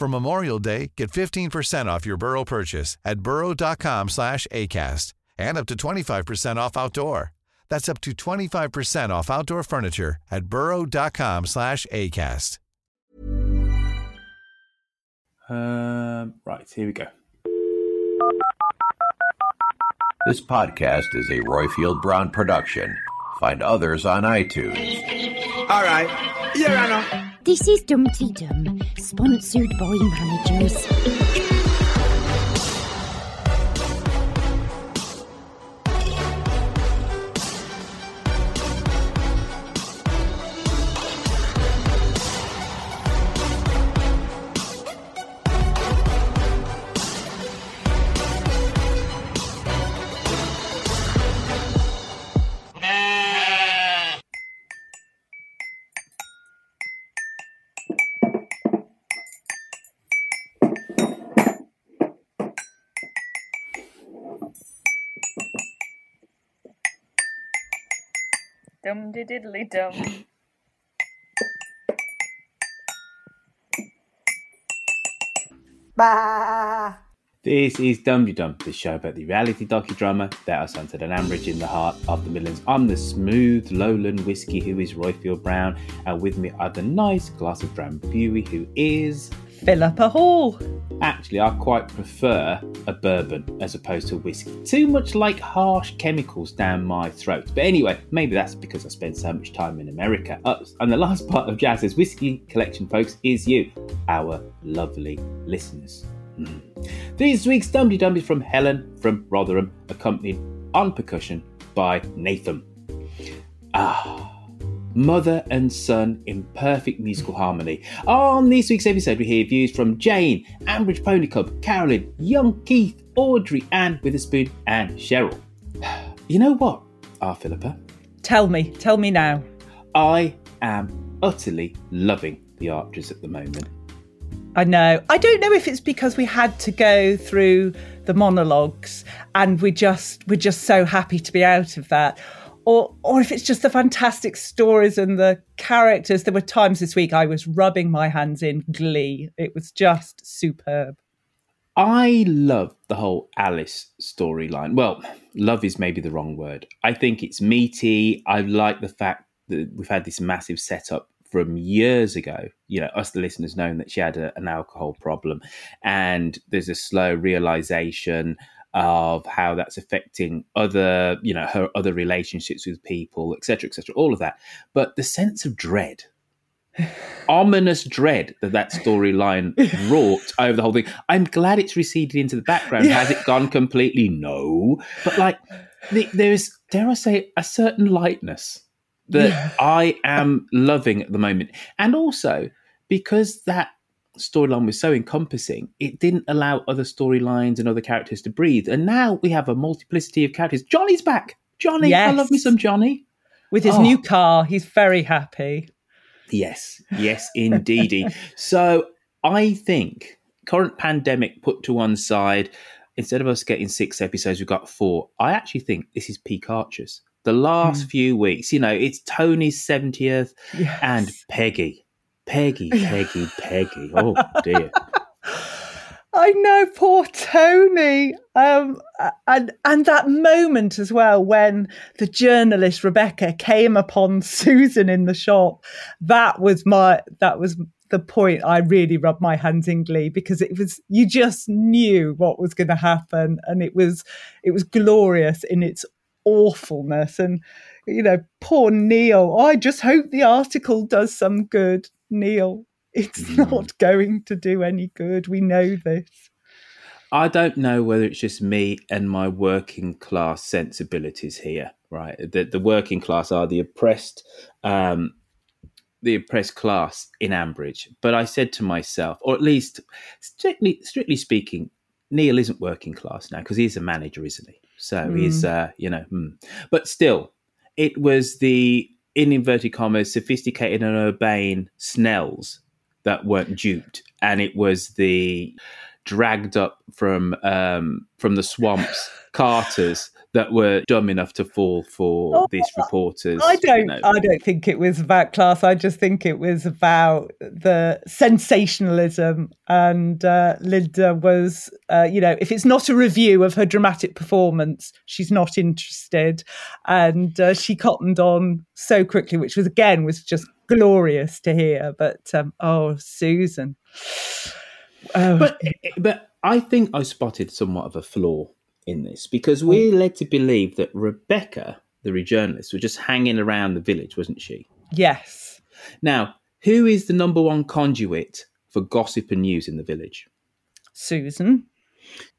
For Memorial Day, get 15% off your Burrow purchase at burrow.com slash ACAST and up to 25% off outdoor. That's up to 25% off outdoor furniture at burrow.com slash ACAST. Um, right, here we go. This podcast is a Roifield Brown production. Find others on iTunes. All right. Here I know. This is Dumpty Dum, sponsored by managers. Dum diddly dum. This is Dum Dum, the show about the reality docudrama that are centered in Ambridge in the heart of the Midlands. I'm the smooth lowland whiskey who is Roifield Brown, and with me are the nice glass of Dram Drambuie who is Philippa Hall. Actually, I quite prefer a bourbon as opposed to whiskey. Too much like harsh chemicals down my throat. But anyway, maybe that's because I spend so much time in America. Uh, and the last part of Jazz's whiskey collection, folks, is you, our lovely listeners. Mm. This week's Dumpty Dum is from Helen from Rotherham, accompanied on percussion by Nathan. Ah. Mother and son in perfect musical harmony. On this week's episode, we hear views from Jane, Ambridge Pony Club, Carolyn, young Keith, Audrey, Anne Witherspoon, and Cheryl. You know what, Ah, Philippa? Tell me, tell me now. I am utterly loving the Archers at the moment. I know. I don't know if it's because we had to go through the monologues and we just we're just so happy to be out of that. Or or if it's just the fantastic stories and the characters. There were times this week I was rubbing my hands in glee. It was just superb. I love the whole Alice storyline. Well, love is maybe the wrong word. I think it's meaty. I like the fact that we've had this massive setup from years ago. You know, us the listeners knowing that she had a, an alcohol problem, and there's a slow realization of how that's affecting other, you know, her other relationships with people, etc., etc. all of that. But the sense of dread ominous dread that that storyline wrought over the whole thing. I'm glad it's receded into the background. Yeah. Has it gone completely? No. But like, the, there's, dare I say, a certain lightness that I am loving at the moment. And also, because that storyline was so encompassing, it didn't allow other storylines and other characters to breathe. And now we have a multiplicity of characters. Johnny's back. Johnny, I love me some Johnny. With his Oh. new car, he's very happy. Yes, yes, indeedy. so I think current pandemic put to one side, instead of us getting six episodes, we've got four. I actually think this is peak Archers. The last hmm. few weeks, you know, it's Tony's 70th and Peggy. Peggy, Peggy, Peggy. Oh dear. I know, poor Tony. Um, and and that moment as well when the journalist Rebecca came upon Susan in the shop. That was my that was the point. I really rubbed my hands in glee because it was you just knew what was going to happen, and it was it was glorious in its awfulness and you know, poor Neil. Oh, I just hope the article does some good, Neil. It's Mm. not going to do any good. We know this. I don't know whether it's just me and my working class sensibilities here, right? That the working class are the oppressed, um, the oppressed class in Ambridge. But I said to myself, or at least strictly, strictly speaking, Neil isn't working class now because he's a manager, isn't he? So he's, uh, you know, hmm. but still, it was the in inverted commas sophisticated and urbane Snells that weren't duped, and it was the dragged up from um, from the swamps Carters that were dumb enough to fall for Oh, this reporter's. I don't. you know- I don't think it was about class. I just think it was about the sensationalism. And uh, Linda was, uh, you know, if it's not a review of her dramatic performance, she's not interested. And uh, she cottoned on so quickly, which was again was just glorious to hear. But um, oh, Susan. Oh, but but I think I spotted somewhat of a flaw in this because we're oh. led to believe that Rebecca, the journalist, was just hanging around the village, wasn't she? yes. Now, who is the number one conduit for gossip and news in the village? Susan.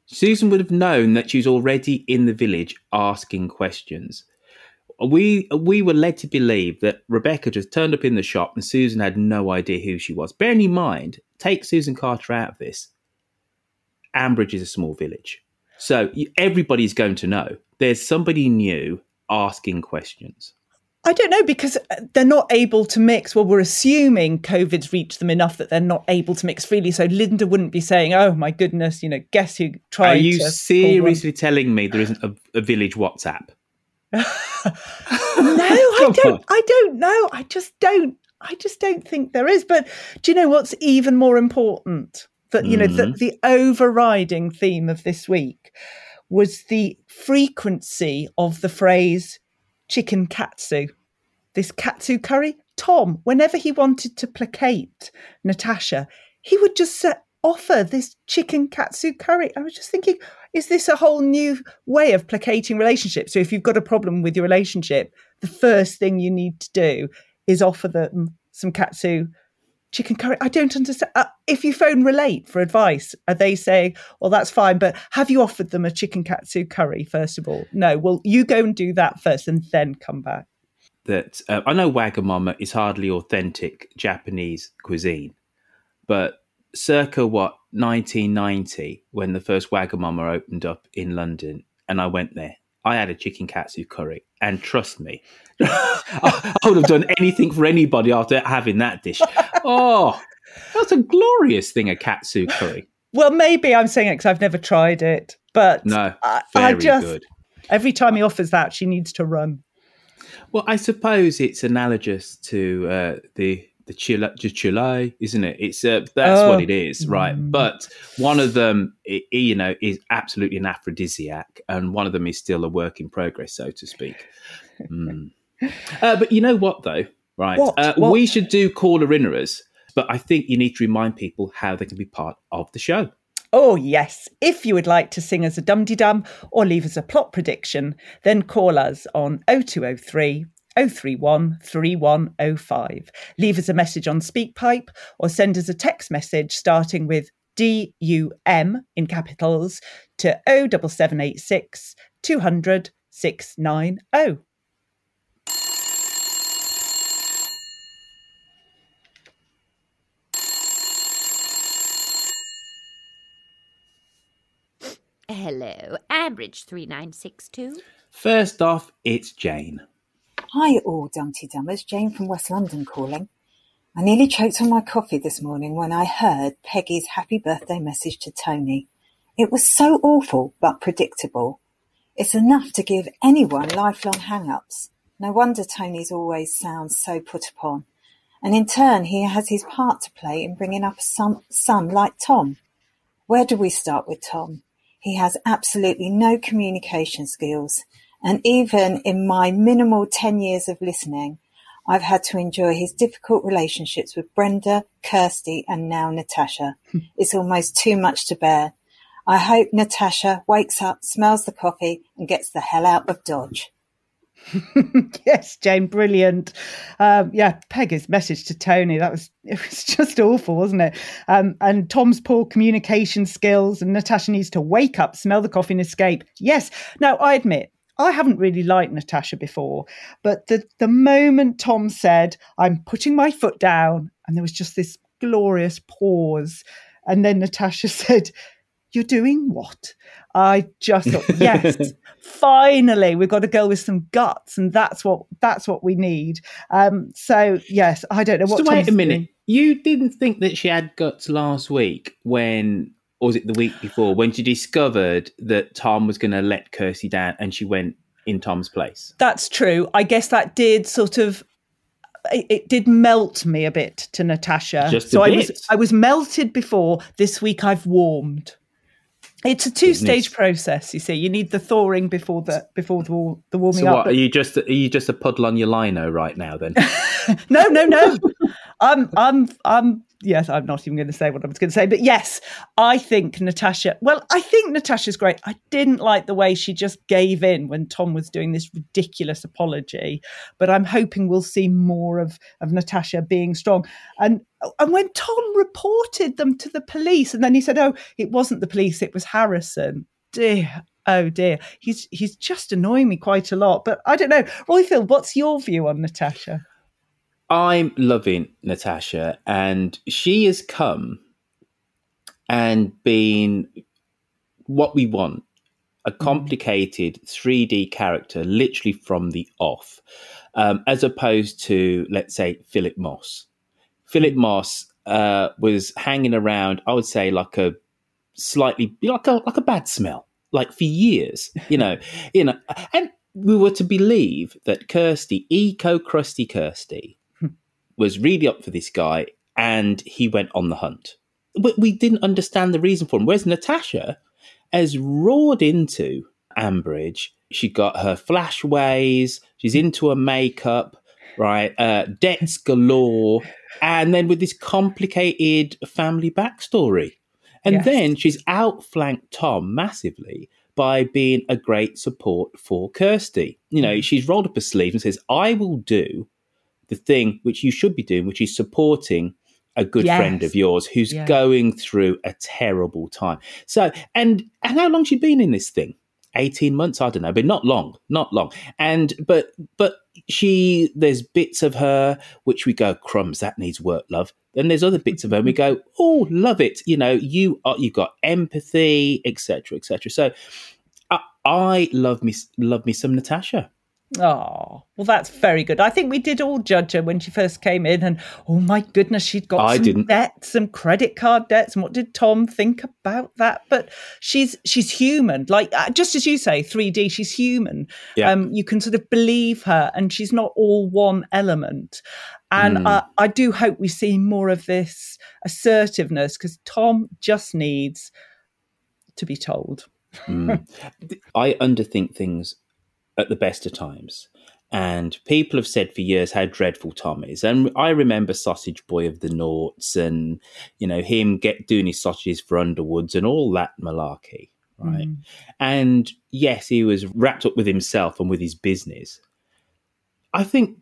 Susan would have known that she was already in the village asking questions. We we were led to believe that Rebecca just turned up in the shop and Susan had no idea who she was. Bearing in mind, take Susan Carter out of this. Ambridge is a small village, so everybody's going to know. There's somebody new asking questions. I don't know because uh, they're not able to mix. Well, we're assuming COVID's reached them enough that they're not able to mix freely. So Linda wouldn't be saying, "Oh my goodness, you know, guess who tried." Are you seriously telling me there isn't a, a village WhatsApp? No, I don't. I don't know. I just don't. I just don't think there is. But do you know what's even more important? That you know, the, Mhm. the overriding theme of this week was the frequency of the phrase "chicken katsu." This katsu curry. Tom, whenever he wanted to placate Natasha, he would just offer this chicken katsu curry. I was just thinking, is this a whole new way of placating relationships? So if you've got a problem with your relationship, the first thing you need to do is offer them some katsu chicken curry. I don't understand. Uh, if you phone Relate for advice, are they saying, well, that's fine, but have you offered them a chicken katsu curry, first of all? No. Well, you go and do that first and then come back. that uh, I know Wagamama is hardly authentic Japanese cuisine, but circa what 1990 when the first Wagamama opened up in London, and I went there, I had a chicken katsu curry, and trust me, I, I would have done anything for anybody after having that dish. Oh, that's a glorious thing, a katsu curry. Well, maybe I'm saying it because I've never tried it, but No, I, very I just, good. every time he offers that, she needs to run. Well, I suppose it's analogous to uh, the the chile, the chile, isn't it? It's uh, that's Oh. what it is, right? Mm. But one of them, i i- you know, is absolutely an aphrodisiac, and one of them is still a work in progress, so to speak. Mm. Uh, but you know what, though, right? What? Uh, What? We should do caller inners, but I think you need to remind people how they can be part of the show. Oh, yes. If you would like to sing us a dum dum or leave us a plot prediction, then call us on 0203 031 3105. Leave us a message on SpeakPipe or send us a text message starting with DUM in capitals to 07786 200 690. Hello, Ambridge 3962. First off, it's Jane. Hi, all Dumpty Dummers. Jane from West London calling. I nearly choked on my coffee this morning when I heard Peggy's happy birthday message to Tony. It was so awful, but predictable. It's enough to give anyone lifelong hang-ups. No wonder Tony's always sounds so put upon. And in turn, he has his part to play in bringing up a son like Tom. Where do we start with Tom? He has absolutely no communication skills. And even in my minimal 10 years of listening, I've had to enjoy his difficult relationships with Brenda, Kirsty, and now Natasha. it's almost too much to bear. I hope Natasha wakes up, smells the coffee, and gets the hell out of Dodge. yes, Jane, brilliant. Um, yeah, Peggy's message to Tony that was it was just awful, wasn't it? Um, and Tom's poor communication skills, and Natasha needs to wake up, smell the coffee, and escape. Yes. Now, I admit I haven't really liked Natasha before, but the the moment Tom said, "I'm putting my foot down," and there was just this glorious pause, and then Natasha said, "You're doing what?" I just thought, yes, finally, we've got a girl with some guts, and that's what that's what we need. Um, so yes, I don't know what. Wait Tom's a minute. doing. You didn't think that she had guts last week when, or was it the week before, when she discovered that Tom was going to let Kirsty down and she went in Tom's place? That's true. I guess that did sort of it, it did melt me a bit to Natasha. Just a so I was I was melted before. This week I've warmed. It's a two-stage Goodness. process. You see, you need the thawing before the before the, the warming So up. what? Are you just are you just a puddle on your lino right now? Then no, no, no. I'm, I'm, I'm. Yes, I'm not even going to say what I was going to say, but yes, I think Natasha. Well, I think Natasha's great. I didn't like the way she just gave in when Tom was doing this ridiculous apology, but I'm hoping we'll see more of of Natasha being strong. And and when Tom reported them to the police, and then he said, "Oh, it wasn't the police; it was Harrison." Dear. Oh dear, he's he's just annoying me quite a lot. But I don't know, Roifield. What's your view on Natasha? I'm loving Natasha, and she has come and been what we want a complicated 3D character, literally from the off, um, as opposed to, let's say, Philip Moss. Philip Moss uh, was hanging around, I would say, like a slightly like a like a bad smell, like for years, you know, you know, and we were to believe that Kirsty, eco crusty Kirsty, was really up for this guy and he went on the hunt. But we didn't understand the reason for him. Whereas Natasha has roared into Ambridge. She got her flash ways. She's into her makeup, right? Uh, debts galore. And then with this complicated family backstory. And Yes. then she's outflanked Tom massively by being a great support for Kirsty. You know, she's rolled up her sleeve and says, I will do the thing which you should be doing, which is supporting a good Yes. friend of yours who's Yeah. going through a terrible time. So, and and how long she been in this thing? 18 months, I don't know, but not long, not long. And but but she there's bits of her which we go, crumbs, that needs work, love. Then there's other bits of her and we go, mm-hmm. oh, love it. You know, you are you've got empathy, etc., etc. So I, I love me love me some Natasha. Oh, well, that's very good. I think we did all judge her when she first came in, and oh my goodness, she'd got I some didn't. debts, some credit card debts, and what did Tom think about that? But she's she's human, like uh, just as you say, three D. She's human. Yeah. Um, you can sort of believe her, and she's not all one element. And Mm. I, I do hope we see more of this assertiveness because Tom just needs to be told. Mm. I underthink things at the best of times. And people have said for years how dreadful Tom is. And I remember Sausage Boy of the Noughts and, you know, him get doing his sausages for Underwoods and all that malarkey. Right. Mm. And yes, he was wrapped up with himself and with his business. I think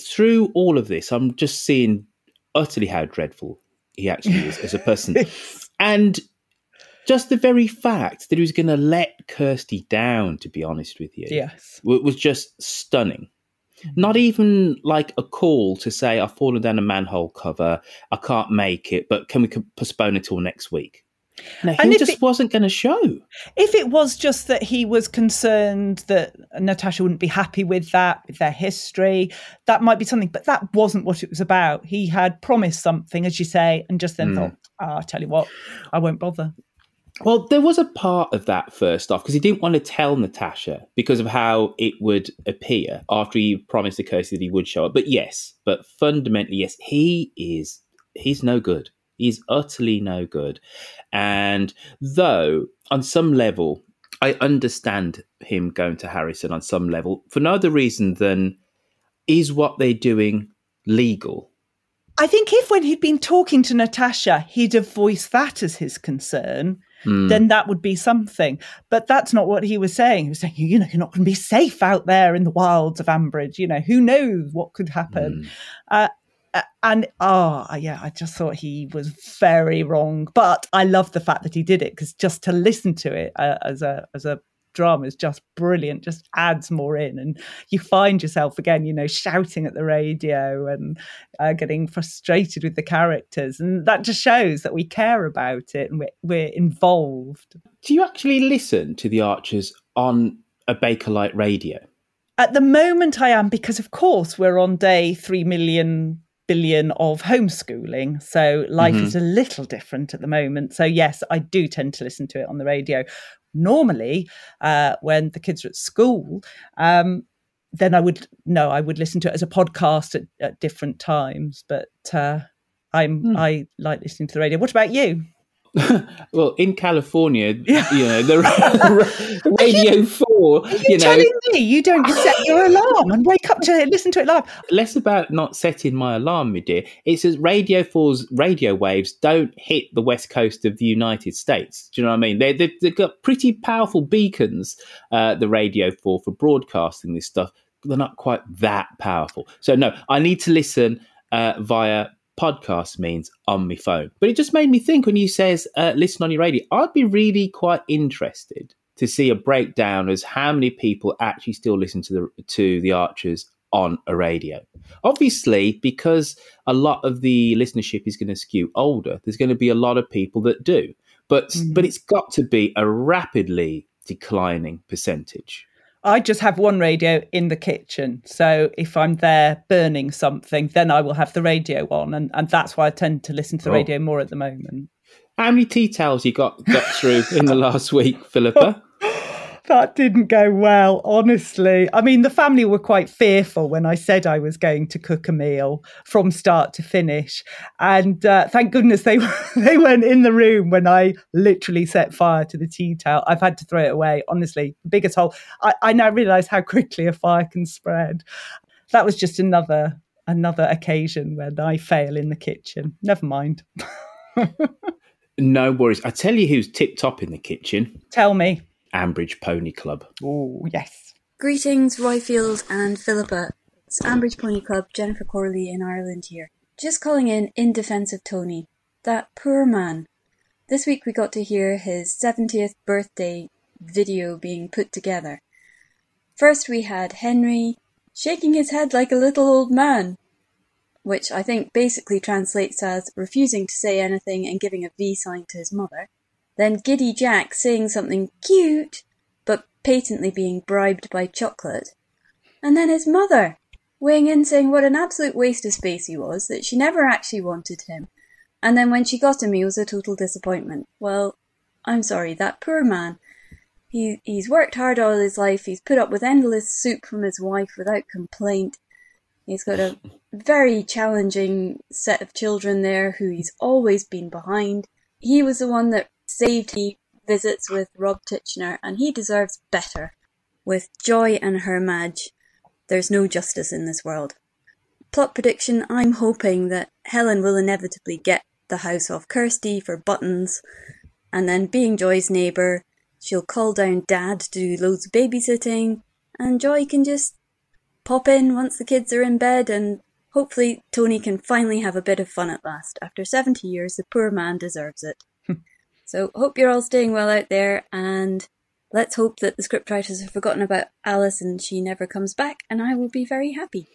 through all of this, I'm just seeing utterly how dreadful he actually is as a person. and just the very fact that he was going to let Kirsty down, to be honest with you, Yes. was just stunning. Not even like a call to say, I've fallen down a manhole cover, I can't make it, but can we postpone it till next week? No, he if just it- wasn't going to show. If it was just that he was concerned that Natasha wouldn't be happy with that, with their history, that might be something. But that wasn't what it was about. He had promised something, as you say, and just then Mm. thought, oh, I'll tell you what, I won't bother. Well, there was a part of that first off because he didn't want to tell Natasha because of how it would appear after he promised the Kirsty that he would show up. But yes, but fundamentally, yes, he is he's no good. He's utterly no good. And though on some level, I understand him going to Harrison on some level for no other reason than is what they're doing legal? I think if when he'd been talking to Natasha, he'd have voiced that as his concern, mm. then that would be something. But that's not what he was saying. He was saying, you know, you're not going to be safe out there in the wilds of Ambridge. You know, who knows what could happen. Mm. Uh, and oh yeah i just thought he was very wrong but i love the fact that he did it because just to listen to it uh, as a as a drama is just brilliant just adds more in and you find yourself again you know shouting at the radio and uh, getting frustrated with the characters and that just shows that we care about it and we're, we're involved do you actually listen to the archers on a bakelite radio at the moment i am because of course we're on day 3 million billion of homeschooling. So life mm-hmm. is a little different at the moment. So, yes, I do tend to listen to it on the radio. Normally, uh, when the kids are at school, um, then I would no, I would listen to it as a podcast at, at different times. But uh, I'm mm. I like listening to the radio. What about you? well, in California, yeah. you know, the Radio Four. Are you, you know, telling me you don't set your alarm and wake up to listen to it live? Less about not setting my alarm, my dear. It says Radio Four's radio waves don't hit the west coast of the United States. Do you know what I mean? They, they, have got pretty powerful beacons, uh, the Radio 4, for broadcasting this stuff. They're not quite that powerful. So, no, I need to listen uh, via podcast means on my phone. But it just made me think when you says uh, listen on your radio, I'd be really quite interested to see a breakdown as how many people actually still listen to the to the Archers on a radio. Obviously, because a lot of the listenership is going to skew older, there's going to be a lot of people that do. But mm-hmm. but it's got to be a rapidly declining percentage. I just have one radio in the kitchen. So if I'm there burning something, then I will have the radio on. And, and that's why I tend to listen to the oh. radio more at the moment. How many tea towels you got got through in the last week, Philippa? that didn't go well, honestly. I mean, the family were quite fearful when I said I was going to cook a meal from start to finish, and uh, thank goodness they they weren't in the room when I literally set fire to the tea towel. I've had to throw it away. Honestly, biggest hole. I, I now realise how quickly a fire can spread. That was just another another occasion when I fail in the kitchen. Never mind. no worries. I tell you who's tip top in the kitchen. Tell me. Ambridge Pony Club. Oh, yes. Greetings, Roifield and Philippa. It's Ambridge Pony Club, Jennifer Corley in Ireland here. Just calling in in defence of Tony. That poor man. This week we got to hear his 70th birthday video being put together. First we had Henry shaking his head like a little old man, which I think basically translates as refusing to say anything and giving a V sign to his mother. Then Giddy Jack saying something cute, but patently being bribed by chocolate. And then his mother weighing in saying what an absolute waste of space he was, that she never actually wanted him. And then when she got him, he was a total disappointment. Well, I'm sorry, that poor man. He, he's worked hard all his life, he's put up with endless soup from his wife without complaint. He's got a very challenging set of children there who he's always been behind. He was the one that saved he visits with Rob Titchener, and he deserves better. With Joy and her Madge, there's no justice in this world. Plot prediction I'm hoping that Helen will inevitably get the house off Kirsty for buttons, and then being Joy's neighbour, she'll call down Dad to do loads of babysitting, and Joy can just pop in once the kids are in bed, and hopefully Tony can finally have a bit of fun at last. After 70 years, the poor man deserves it. So hope you're all staying well out there and let's hope that the scriptwriters have forgotten about Alice and she never comes back and I will be very happy.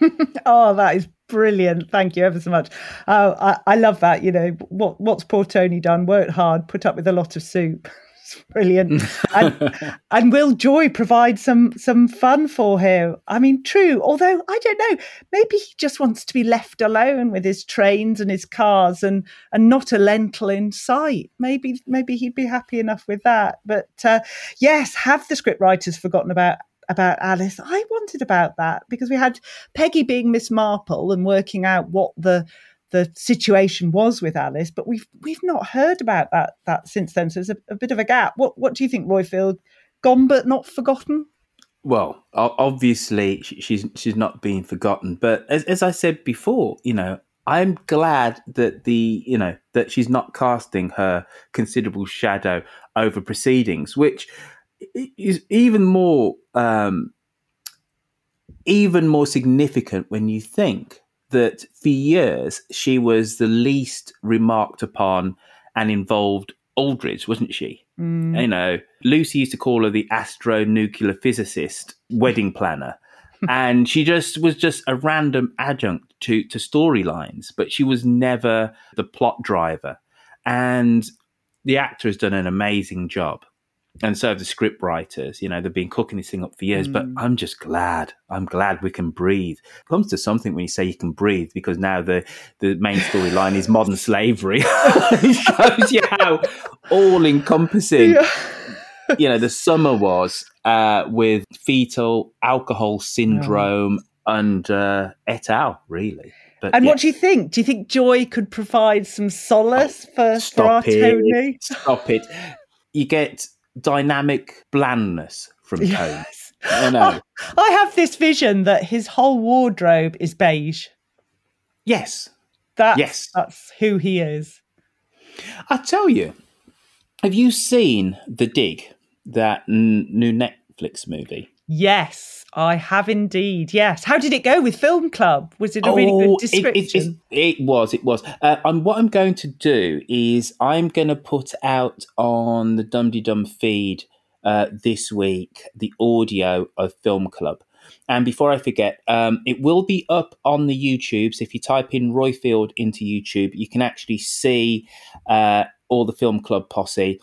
oh, that is brilliant. Thank you ever so much. Uh, I, I love that. You know, what what's poor Tony done? Worked hard, put up with a lot of soup. brilliant. and, and will Joy provide some some fun for him? I mean, true. Although I don't know, maybe he just wants to be left alone with his trains and his cars and and not a lentil in sight. Maybe maybe he'd be happy enough with that. But uh, yes, have the script writers forgotten about about Alice. I wanted about that because we had Peggy being Miss Marple and working out what the the situation was with Alice, but we've we've not heard about that that since then. So there's a, a bit of a gap. What what do you think, Roifield? Gone but not forgotten. Well, obviously she's she's not being forgotten, but as as I said before, you know, I'm glad that the you know that she's not casting her considerable shadow over proceedings, which is even more um, even more significant when you think that for years she was the least remarked upon and involved Aldridge, wasn't she? Mm. You know, Lucy used to call her the astronuclear physicist, wedding planner. and she just was just a random adjunct to, to storylines, but she was never the plot driver. And the actor has done an amazing job and so have the script writers. You know, they've been cooking this thing up for years. Mm. But I'm just glad. I'm glad we can breathe. It comes to something when you say you can breathe because now the the main storyline is modern slavery. it shows you how all encompassing. Yeah. you know, the summer was uh, with fetal alcohol syndrome and uh, et al. Really. But And yeah. what do you think? Do you think Joy could provide some solace for, for our it. Tony? Stop it. You get dynamic blandness from Tony. Yes. I know. I have this vision that his whole wardrobe is beige. Yes. That's, Yes. that's who he is. I tell you, have you seen The Dig, that n- new Netflix movie? Yes, I have indeed. Yes. How did it go with Film Club? Was it a really Oh, good it- it- description? It, it was, it was. Uh, and what I'm going to do is I'm going to put out on the Dum Dum feed uh, this week the audio of Film Club. And before I forget, um, it will be up on the YouTube. So if you type in Roifield into YouTube, you can actually see uh, all the Film Club posse.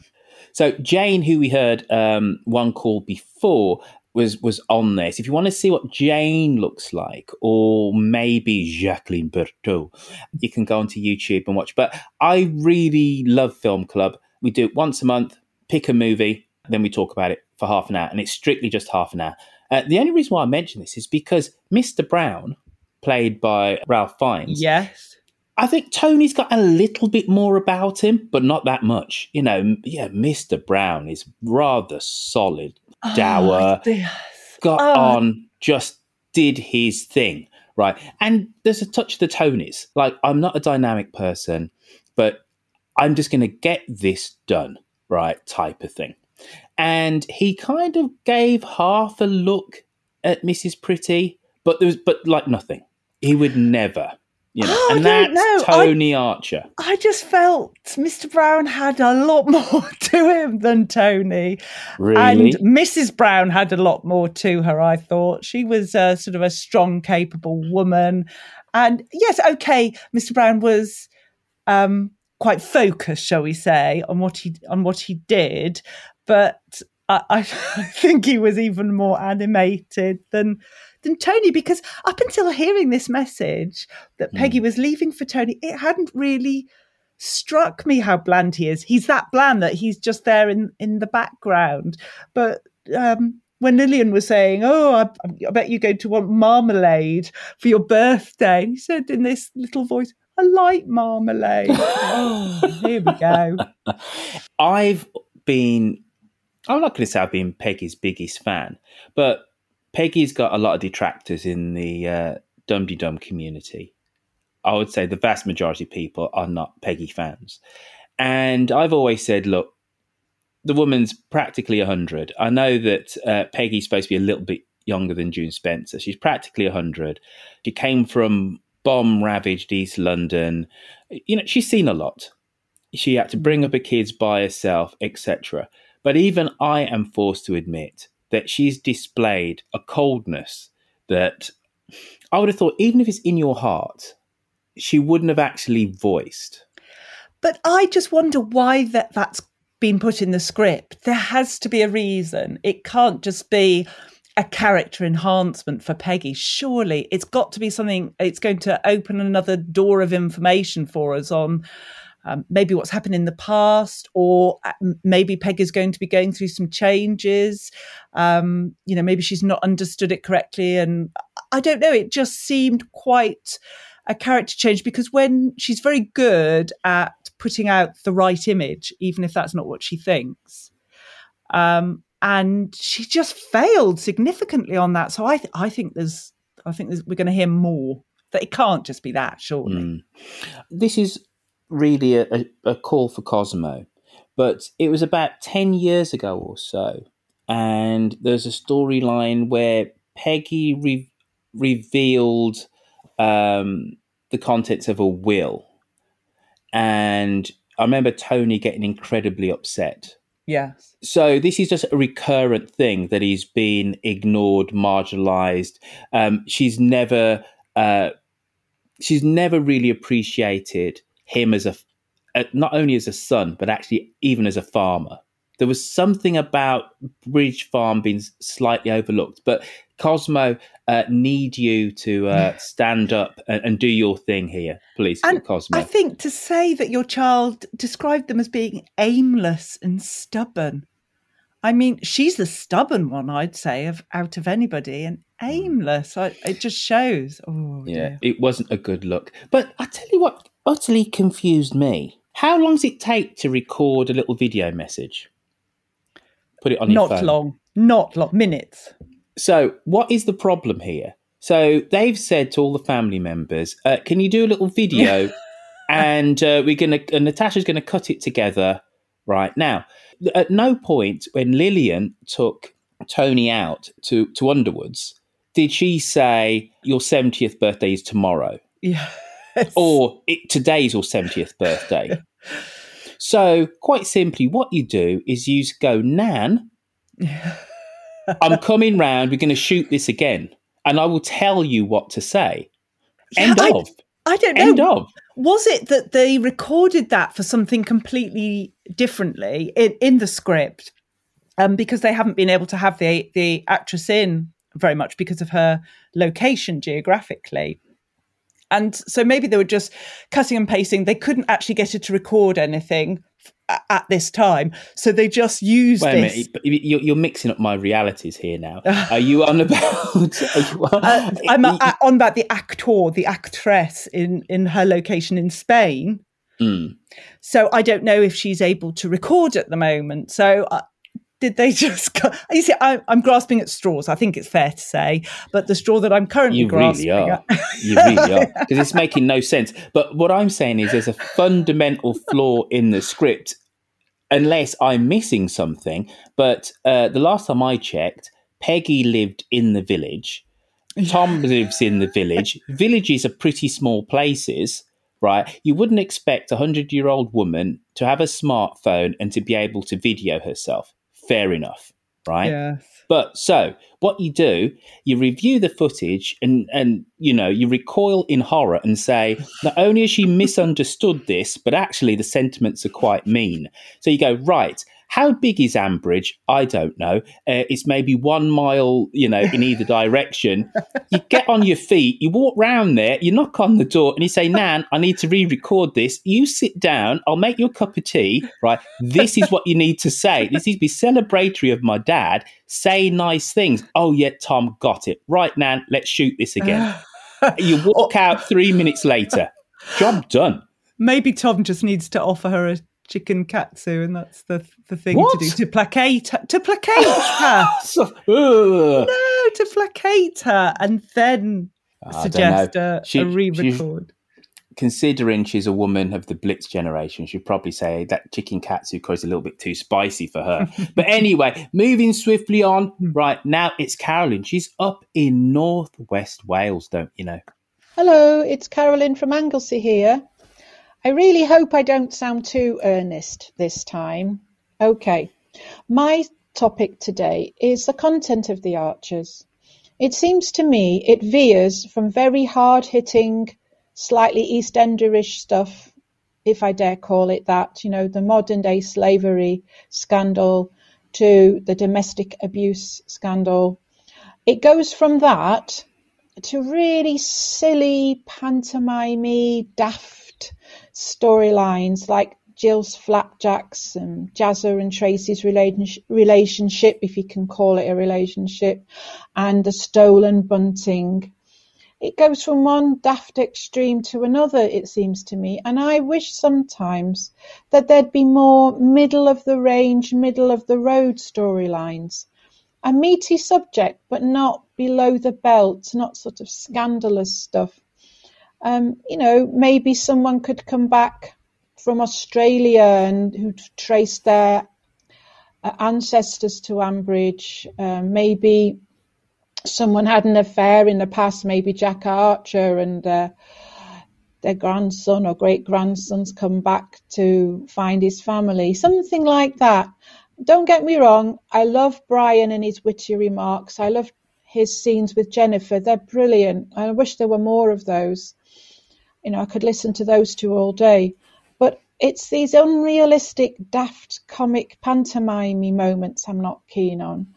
So Jane, who we heard um, one call before, was was on this. If you want to see what Jane looks like, or maybe Jacqueline Berthaud, you can go onto YouTube and watch. But I really love Film Club. We do it once a month. Pick a movie, then we talk about it for half an hour, and it's strictly just half an hour. Uh, the only reason why I mention this is because Mr. Brown, played by Ralph Fiennes, yes. I think Tony's got a little bit more about him, but not that much. You know, yeah, Mr. Brown is rather solid, Oh, dour, Oh, got Oh. on, just did his thing, right? And there's a touch of the Tonys. Like, I'm not a dynamic person, but I'm just going to get this done, right? Type of thing. And he kind of gave half a look at Mrs. Pretty, but there was, but like nothing. He would never, you know. Oh, I and don't that's know. I- Tony Archer. I just felt Mr. Brown had a lot more to him than Tony. Really? And Mrs. Brown had a lot more to her, I thought. She was uh, sort of a strong, capable woman. And yes, okay, Mr. Brown was um, quite focused, shall we say, on what he on what he did. But I, I think he was even more animated than than Tony because up until hearing this message that Peggy was leaving for Tony, it hadn't really struck me how bland he is. He's that bland that he's just there in in the background. But um, when Lilian was saying, "Oh, I, I bet you're going to want marmalade for your birthday," and he said in this little voice, "I like marmalade." oh, here we go. I've been, I'm not going to say I've been Peggy's biggest fan, but Peggy's got a lot of detractors in the uh, Dum Dum community. I would say the vast majority of people are not Peggy fans. And I've always said, look, the woman's practically 100. I know that uh, Peggy's supposed to be a little bit younger than June Spencer. She's practically 100. She came from bomb ravaged East London. You know, she's seen a lot. She had to bring up her kids by herself, etc. But even I am forced to admit that she's displayed a coldness that I would have thought, even if it's in your heart, she wouldn't have actually voiced. But I just wonder why that that's been put in the script. There has to be a reason. It can't just be a character enhancement for Peggy. Surely it's got to be something. It's going to open another door of information for us on. Um, maybe what's happened in the past, or maybe m- is going to be going through some changes. Um, you know, maybe she's not understood it correctly, and I don't know. It just seemed quite a character change because when she's very good at putting out the right image, even if that's not what she thinks. Um, and she just failed significantly on that. So I, th- I think there's, I think there's, we're going to hear more. That it can't just be that, surely. Mm. This is really a, a, call for Cosmo, but it was about 10 years ago or so. And there's a storyline where Peggy re- revealed um, the contents of a will. And I remember Tony getting incredibly upset. Yes. So this is just a recurrent thing that he's been ignored, marginalized. Um, she's never, uh, she's never really appreciated him as a, not only as a son, but actually even as a farmer. There was something about Bridge Farm being slightly overlooked, but Cosmo uh, need you to uh, stand up and, and, do your thing here, please, and Cosmo. I think to say that your child described them as being aimless and stubborn. I mean, she's the stubborn one, I'd say, of out of anybody, and aimless. I, it just shows. Oh, yeah, dear. it wasn't a good look. But I tell you what, utterly confused me. How long does it take to record a little video message? Put it on not your phone. long, not long, minutes. So, what is the problem here? So, they've said to all the family members, uh, "Can you do a little video?" and uh, we're gonna, and Natasha's gonna cut it together right now. At no point when Lilian took Tony out to to Underwoods did she say your seventieth birthday is tomorrow, Yeah. Or it, today's your seventieth birthday. So, quite simply, what you do is you go, Nan, I'm coming round. We're going to shoot this again, and I will tell you what to say. End I- of. I don't know. End of. Was it that they recorded that for something completely differently in, in the script? Um, because they haven't been able to have the the actress in very much because of her location geographically. And so maybe they were just cutting and pasting. They couldn't actually get her to record anything at this time, so they just used Wait a this. minute, but you're, you're mixing up my realities here now. Are you on about? you, Uh, I'm uh, on about the actor, the actress in in her location in Spain. Mm. So I don't know if she's able to record at the moment. So uh, did they just? Go- you see, I, I'm grasping at straws. I think it's fair to say, but the straw that I'm currently You grasping really are. at- You really are. Because it's making no sense. But what I'm saying is there's a fundamental flaw in the script, unless I'm missing something. But uh, the last time I checked, Peggy lived in the village. Tom lives in the village. Villages are pretty small places, right? You wouldn't expect a 100 year old woman to have a smartphone and to be able to video herself. Fair enough, right? Yes. But so what you do, you review the footage and and you know, you recoil in horror and say, not only has she misunderstood this, but actually the sentiments are quite mean. So you go, right, how big is Ambridge? I don't know. Uh, it's maybe one mile, you know, in either direction. You get on your feet, you walk round there, you knock on the door, and you say, Nan, I need to re record this. You sit down, I'll make you a cup of tea, right? This is what you need to say. This needs to be celebratory of my dad. Say nice things. Oh, yeah, Tom got it. Right, Nan, let's shoot this again. you walk out three minutes later. Job done. Maybe Tom just needs to offer her a chicken katsu, and that's the the thing What? to do to placate her, to placate her. So- no, to placate her, and then ah, I suggest a, She- a re-record. considering she's a woman of the Blitz generation, she'd probably say that chicken katsu is a little bit too spicy for her. but anyway, moving swiftly on. Hmm. Right now, it's Carolyn. She's up in northwest Wales, don't you know? Hello, it's Carolyn from Anglesey here. I really hope I don't sound too earnest this time. Okay, my topic today is the content of The Archers. It seems to me it veers from very hard hitting, slightly EastEnderish stuff, if I dare call it that, you know, the modern day slavery scandal to the domestic abuse scandal. It goes from that to really silly, pantomimey, daft storylines like Jill's flapjacks and Jazza and Tracy's relationship, if you can call it a relationship, and the stolen bunting. It goes from one daft extreme to another, it seems to me, and I wish sometimes that there'd be more middle of the range, middle of the road storylines a meaty subject, but not below the belt, not sort of scandalous stuff. Um, you know, maybe someone could come back from Australia and who traced their uh, ancestors to Ambridge. Um, maybe someone had an affair in the past, maybe Jack Archer and uh, their grandson or great grandsons come back to find his family, something like that. Don't get me wrong, I love Brian and his witty remarks. I love his scenes with Jennifer. They're brilliant. I wish there were more of those. You know, I could listen to those two all day. But it's these unrealistic, daft, comic, pantomime moments I'm not keen on.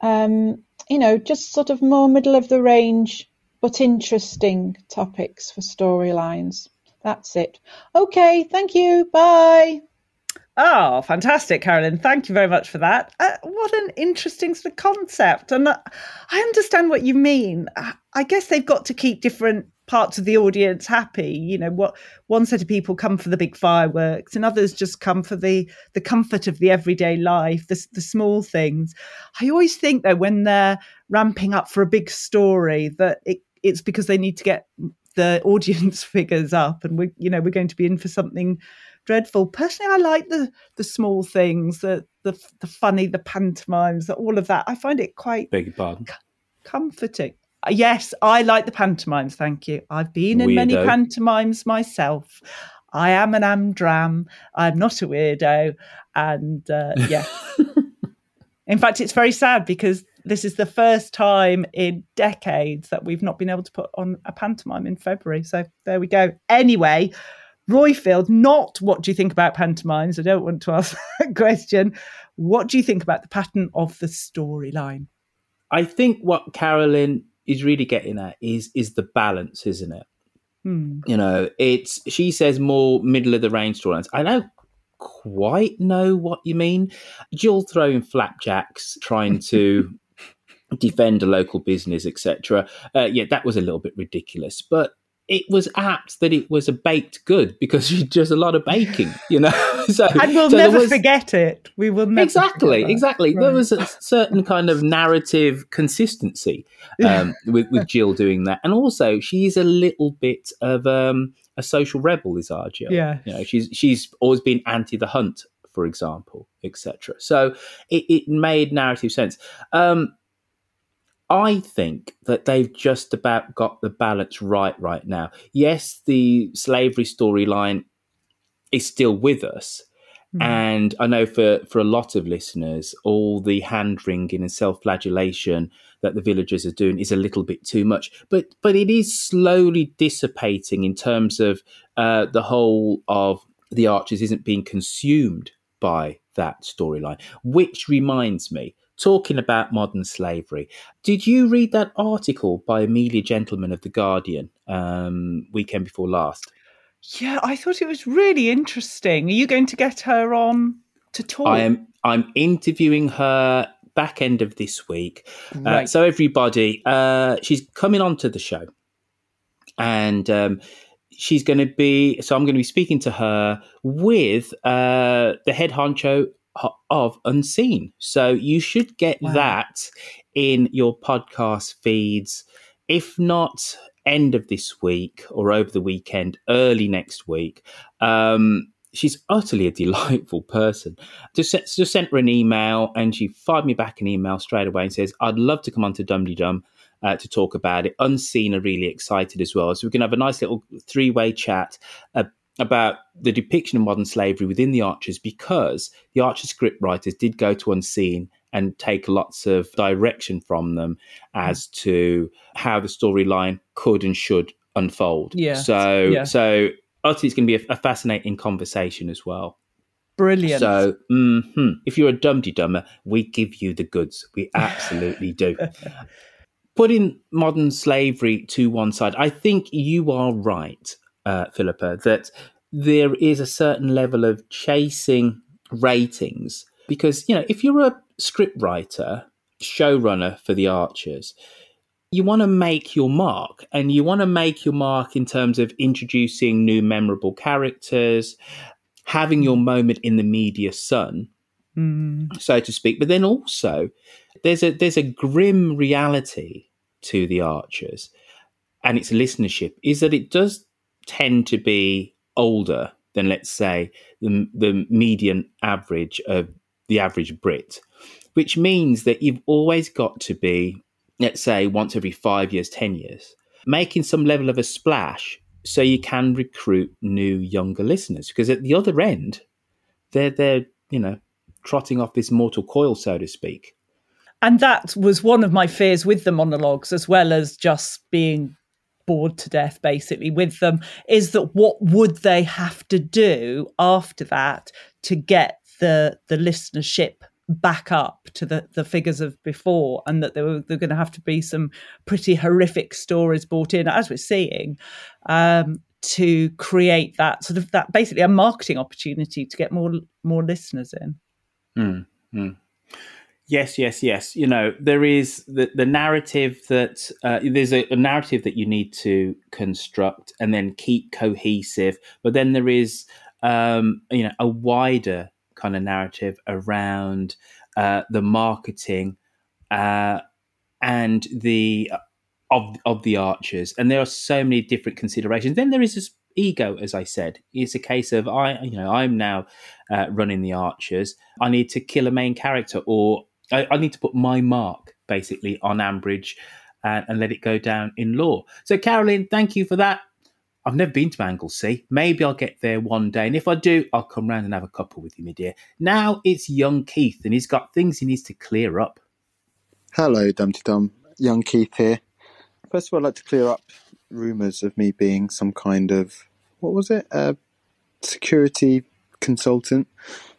Um, you know, just sort of more middle of the range, but interesting topics for storylines. That's it. Okay, thank you. Bye. Oh, fantastic, Carolyn. Thank you very much for that. Uh, what an interesting sort of concept. And uh, I understand what you mean. I guess they've got to keep different parts of the audience happy. You know, what one set of people come for the big fireworks and others just come for the the comfort of the everyday life, the, the small things. I always think though when they're ramping up for a big story that it, it's because they need to get the audience figures up and we you know we're going to be in for something dreadful. Personally, I like the the small things, the the the funny, the pantomimes, all of that. I find it quite beg pardon comforting. Uh, yes, I like the pantomimes. Thank you. I've been in weirdo. many pantomimes myself. I am an amdram. I'm not a weirdo, and uh, yeah. in fact, it's very sad because this is the first time in decades that we've not been able to put on a pantomime in February. So there we go. Anyway, Roifield, not what do you think about pantomimes? I don't want to ask that question. What do you think about the pattern of the storyline? I think what Carolyn is really getting at is is the balance, isn't it? Hmm. You know, it's she says more middle of the range storylines. I don't quite know what you mean. Jill throwing flapjacks, trying to defend a local business, etc. Uh, yeah, that was a little bit ridiculous, but it was apt that it was a baked good because she does a lot of baking, you know. so and we'll so never was, forget it. We will never exactly, exactly. Right. There was a certain kind of narrative consistency um, with with Jill doing that, and also she's a little bit of um, a social rebel. Is our Jill? Yeah, you know, she's she's always been anti the hunt, for example, etc. So it, it made narrative sense. Um, I think that they've just about got the balance right right now. Yes, the slavery storyline is still with us. Mm. And I know for, for a lot of listeners, all the hand wringing and self flagellation that the villagers are doing is a little bit too much. But but it is slowly dissipating in terms of uh, the whole of the archers isn't being consumed by that storyline. Which reminds me, talking about modern slavery. Did you read that article by Amelia Gentleman of The Guardian um, weekend before last? Yeah, I thought it was really interesting. Are you going to get her on to talk? I am. I'm interviewing her back end of this week. Uh, right. Uh, so everybody, uh, she's coming onto the show, and um, she's going to be. So I'm going to be speaking to her with uh, the head honcho of Unseen. So you should get wow. that in your podcast feeds. If not end of this week or over the weekend, early next week. Um, she's utterly a delightful person. Just, just sent her an email and she fired me back an email straight away and says, I'd love to come on to Dumdy Dum uh, to talk about it. Unseen are really excited as well. So we're going to have a nice little three way chat about the depiction of modern slavery within the Archers because the Archer script writers did go to Unseen and take lots of direction from them as to how the storyline could and should unfold. Yeah. So yeah. so ultimately it's going to be a, a, fascinating conversation as well. Brilliant. So mm-hmm. if you're a dumdy dumber, we give you the goods. We absolutely do. Putting modern slavery to one side, I think you are right uh, Philippa, that there is a certain level of chasing ratings because you know if you're a script writer, showrunner for the Archers, you want to make your mark, and you want to make your mark in terms of introducing new memorable characters, having your moment in the media sun, mm. so to speak. But then also, there's a there's a grim reality to the Archers and its listenership is that it does tend to be older than, let's say, the, the median average of the average Brit, which means that you've always got to be, let's say, once every five years, 10 years, making some level of a splash so you can recruit new younger listeners. Because at the other end, they're, they're you know, trotting off this mortal coil, so to speak. And that was one of my fears with the monologues, as well as just being bored to death basically with them is that what would they have to do after that to get the the listenership back up to the, the figures of before and that there were, there were going to have to be some pretty horrific stories brought in as we're seeing um, to create that sort of that basically a marketing opportunity to get more more listeners in mm, mm. Yes, yes, yes. You know, there is the, the narrative that uh, there's a, a, narrative that you need to construct and then keep cohesive, but then there is, um, you know, a wider kind of narrative around uh, the marketing uh, and the of of the archers, and there are so many different considerations. Then there is this ego, as I said. It's a case of I, you know, I'm now uh, running the archers. I need to kill a main character, or I, I need to put my mark basically on Ambridge and, and let it go down in law. So, Carolyn, thank you for that. I've never been to Anglesey. Maybe I'll get there one day. And if I do, I'll come round and have a couple with you, my dear. Now it's young Keith, and he's got things he needs to clear up. Hello, Dumpty Dum. Young Keith here. First of all, I'd like to clear up rumours of me being some kind of, what was it? A security consultant.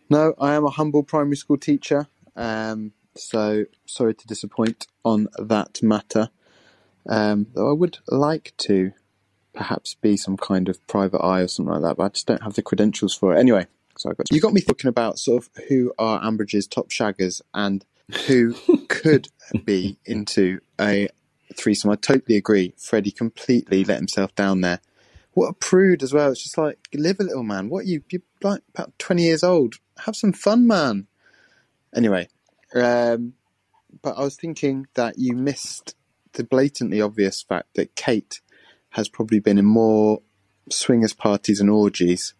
No, I am a humble primary school teacher. Um, so sorry to disappoint on that matter. Um, though I would like to perhaps be some kind of private eye or something like that, but I just don't have the credentials for it. Anyway, so I got you got me thinking about sort of who are Ambridge's top shaggers and who could be into a threesome. I totally agree. Freddie completely let himself down there. What a prude as well. It's just like live a little man. What you you're like about twenty years old? Have some fun, man. Anyway, um, but I was thinking that you missed the blatantly obvious fact that Kate has probably been in more swingers parties and orgies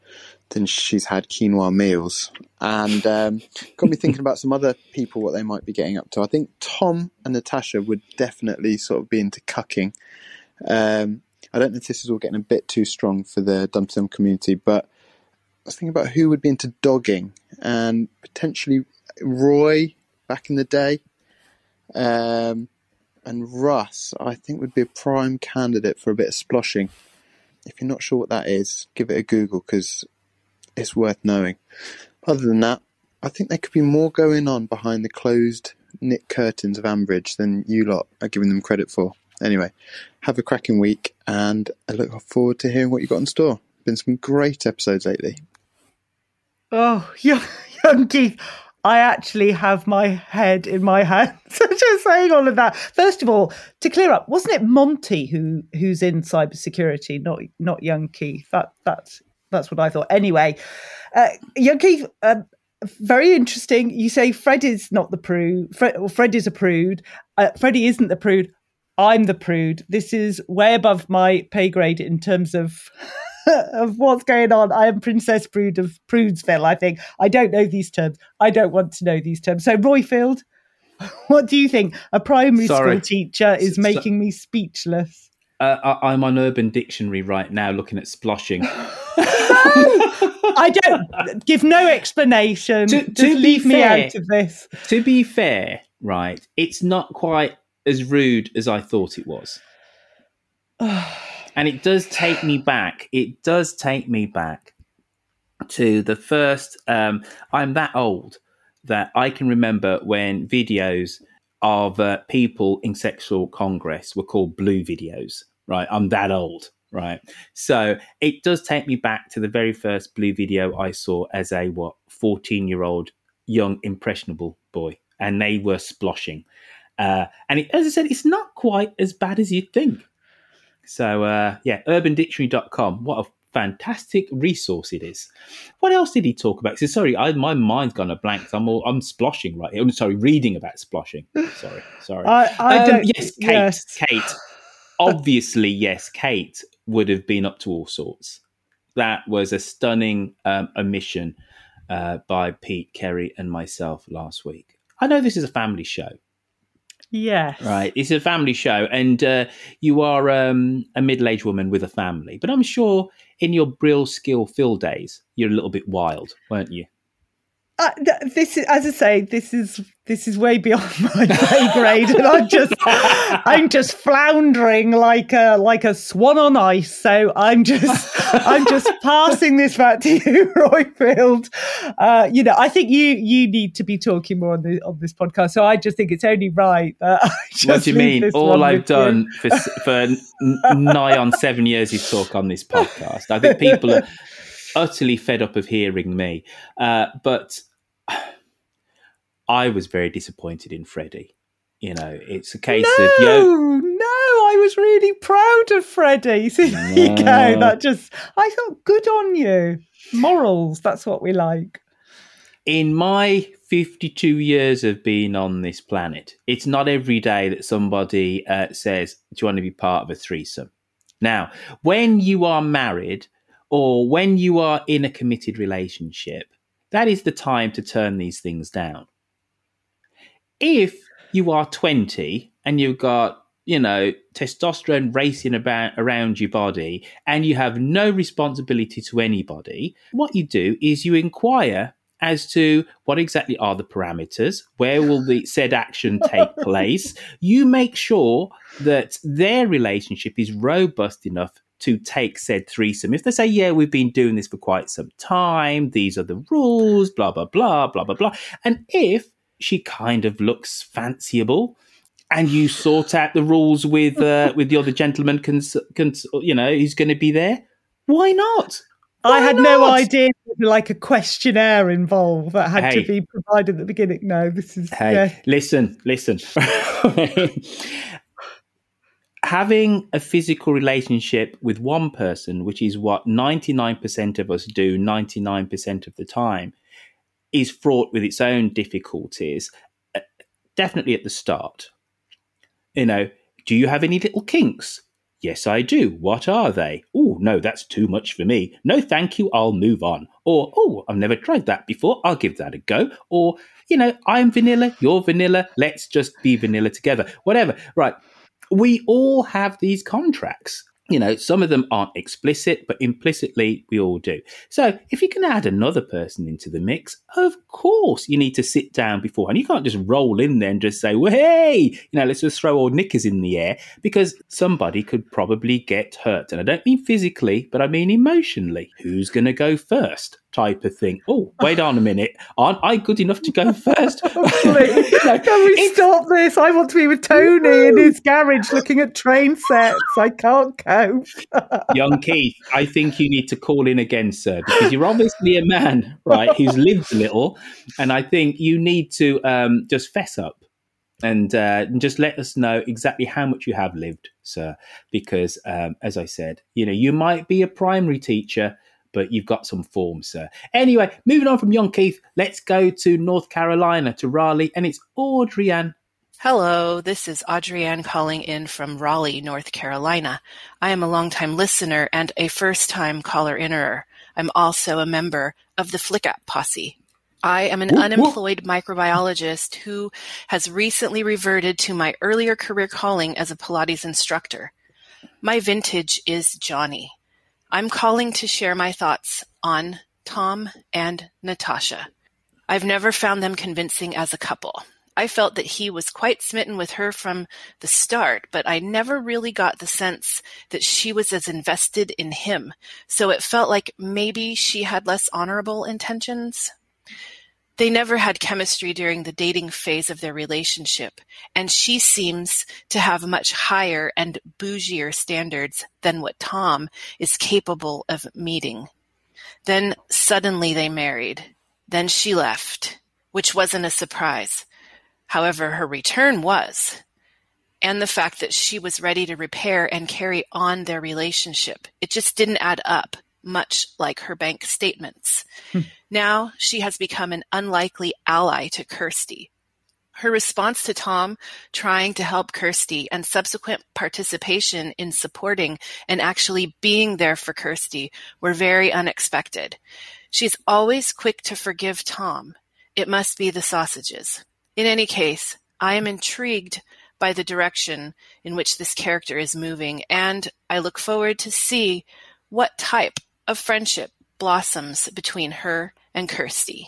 than she's had quinoa meals, and um, got me thinking about some other people what they might be getting up to. I think Tom and Natasha would definitely sort of be into cucking. Um, I don't know if this is all getting a bit too strong for the Dum community, but I was thinking about who would be into dogging and potentially Roy back in the day. Um, and Russ, I think, would be a prime candidate for a bit of sploshing. If you're not sure what that is, give it a Google because it's worth knowing. Other than that, I think there could be more going on behind the closed knit curtains of Ambridge than you lot are giving them credit for. Anyway, have a cracking week and I look forward to hearing what you've got in store. Been some great episodes lately. Oh, young, young Keith, I actually have my head in my hands just saying all of that. First of all, to clear up, wasn't it Monty who who's in cybersecurity, not not young Keith? That that's that's what I thought. Anyway, uh, young Keith, uh, very interesting. You say Fred is not the prude. Fred, well, Fred is a prude. Uh, Freddie isn't the prude. I'm the prude. This is way above my pay grade in terms of of what's going on. I am Princess Prude of Prudesville, I think. I don't know these terms. I don't want to know these terms. So, Roifield, what do you think? A primary Sorry. school teacher is making me speechless. Uh, I, am on Urban Dictionary right now looking at sploshing. no! I don't give no explanation. To, to leave fair, me out of this. To be fair, right, it's not quite as rude as I thought it was. and it does take me back. It does take me back to the first. Um, I'm that old that I can remember when videos of uh, people in sexual congress were called blue videos. Right, I'm that old. Right, so it does take me back to the very first blue video I saw as a what 14 year old young impressionable boy, and they were sploshing. Uh, and it, as I said, it's not quite as bad as you'd think. So uh, yeah, urbandictionary.com. What a fantastic resource it is. What else did he talk about? So, sorry, I, my mind's gone a blank. I'm all, I'm sploshing right here. I'm sorry, reading about sploshing. Sorry, sorry. I, I um, don't. Yes, Kate. Yes. Kate. obviously, yes, Kate would have been up to all sorts. That was a stunning um, omission uh, by Pete, Kerry, and myself last week. I know this is a family show, Yes. right? It's a family show, and uh, you are um, a middle-aged woman with a family. But I'm sure in your Brill skill fill days, you're a little bit wild, weren't you? Uh, this is, as I say, this is this is way beyond my pay grade, and I'm just I'm just floundering like a like a swan on ice. So I'm just I'm just passing this back to you, Roifield. Uh, you know, I think you you need to be talking more on the on this podcast. So I just think it's only right that I just What do you mean? All I've with you. done for for nigh on seven years is talk on this podcast. I think people are utterly fed up of hearing me. Uh, but I was very disappointed in Freddie. You know, it's a case no, of yo. no, I was really proud of Freddie. So there you go. That just, I thought, good on you. Morals, that's what we like. in my 52 years of being on this planet, it's not every day that somebody uh, says, Do you want to be part of a threesome? Now, when you are married or when you are in a committed relationship, that is the time to turn these things down. If you are 20 and you've got you know testosterone racing about around your body and you have no responsibility to anybody what you do is you inquire as to what exactly are the parameters where will the said action take place you make sure that their relationship is robust enough to take said threesome if they say yeah we've been doing this for quite some time these are the rules blah blah blah blah blah blah and if she kind of looks fanciable and you sort out the rules with uh, with the other gentleman cons- cons- you know who's going to be there why not I Why had no idea like a questionnaire involved that had Hey. to be provided at the beginning. No, this is Hey, yeah. listen, listen. Having a physical relationship with one person, which is what 99% of us do 99% of the time, is fraught with its own difficulties, uh, definitely at the start. You know, do you have any little kinks? Yes, I do. What are they? Oh, no, that's too much for me. No, thank you. I'll move on. Or, oh, I've never tried that before. I'll give that a go. Or, you know, I'm vanilla, you're vanilla. Let's just be vanilla together. Whatever. Right. We all have these contracts. You know, some of them aren't explicit, but implicitly we all do. So if you can add another person into the mix, of course you need to sit down beforehand. You can't just roll in there and just say, well, hey, you know, let's just throw old knickers in the air because somebody could probably get hurt. And I don't mean physically, but I mean emotionally. Who's going to go first? Type of thing. Oh, wait on a minute. Aren't I good enough to go first? Can we stop this? I want to be with Tony in his garage looking at train sets. I can't cope. Young Keith, I think you need to call in again, sir, because you're obviously a man, right, who's lived a little, and I think you need to um, just fess up and, uh, and just let us know exactly how much you have lived, sir. Because, um, as I said, you know, you might be a primary teacher, but you've got some form, sir. Anyway, moving on from Young Keith, let's go to North Carolina to Raleigh, and it's Audrey Ann. Hello, this is Audrienne calling in from Raleigh, North Carolina. I am a longtime listener and a first time caller innerer. I'm also a member of the FlickUp posse. I am an unemployed microbiologist who has recently reverted to my earlier career calling as a Pilates instructor. My vintage is Johnny. I'm calling to share my thoughts on Tom and Natasha. I've never found them convincing as a couple. I felt that he was quite smitten with her from the start, but I never really got the sense that she was as invested in him. So it felt like maybe she had less honorable intentions. They never had chemistry during the dating phase of their relationship, and she seems to have much higher and bougier standards than what Tom is capable of meeting. Then suddenly they married. Then she left, which wasn't a surprise. However, her return was. And the fact that she was ready to repair and carry on their relationship. It just didn't add up, much like her bank statements. Hmm. Now she has become an unlikely ally to Kirsty. Her response to Tom trying to help Kirsty and subsequent participation in supporting and actually being there for Kirsty were very unexpected. She's always quick to forgive Tom. It must be the sausages. In any case, I am intrigued by the direction in which this character is moving, and I look forward to see what type of friendship blossoms between her and Kirsty.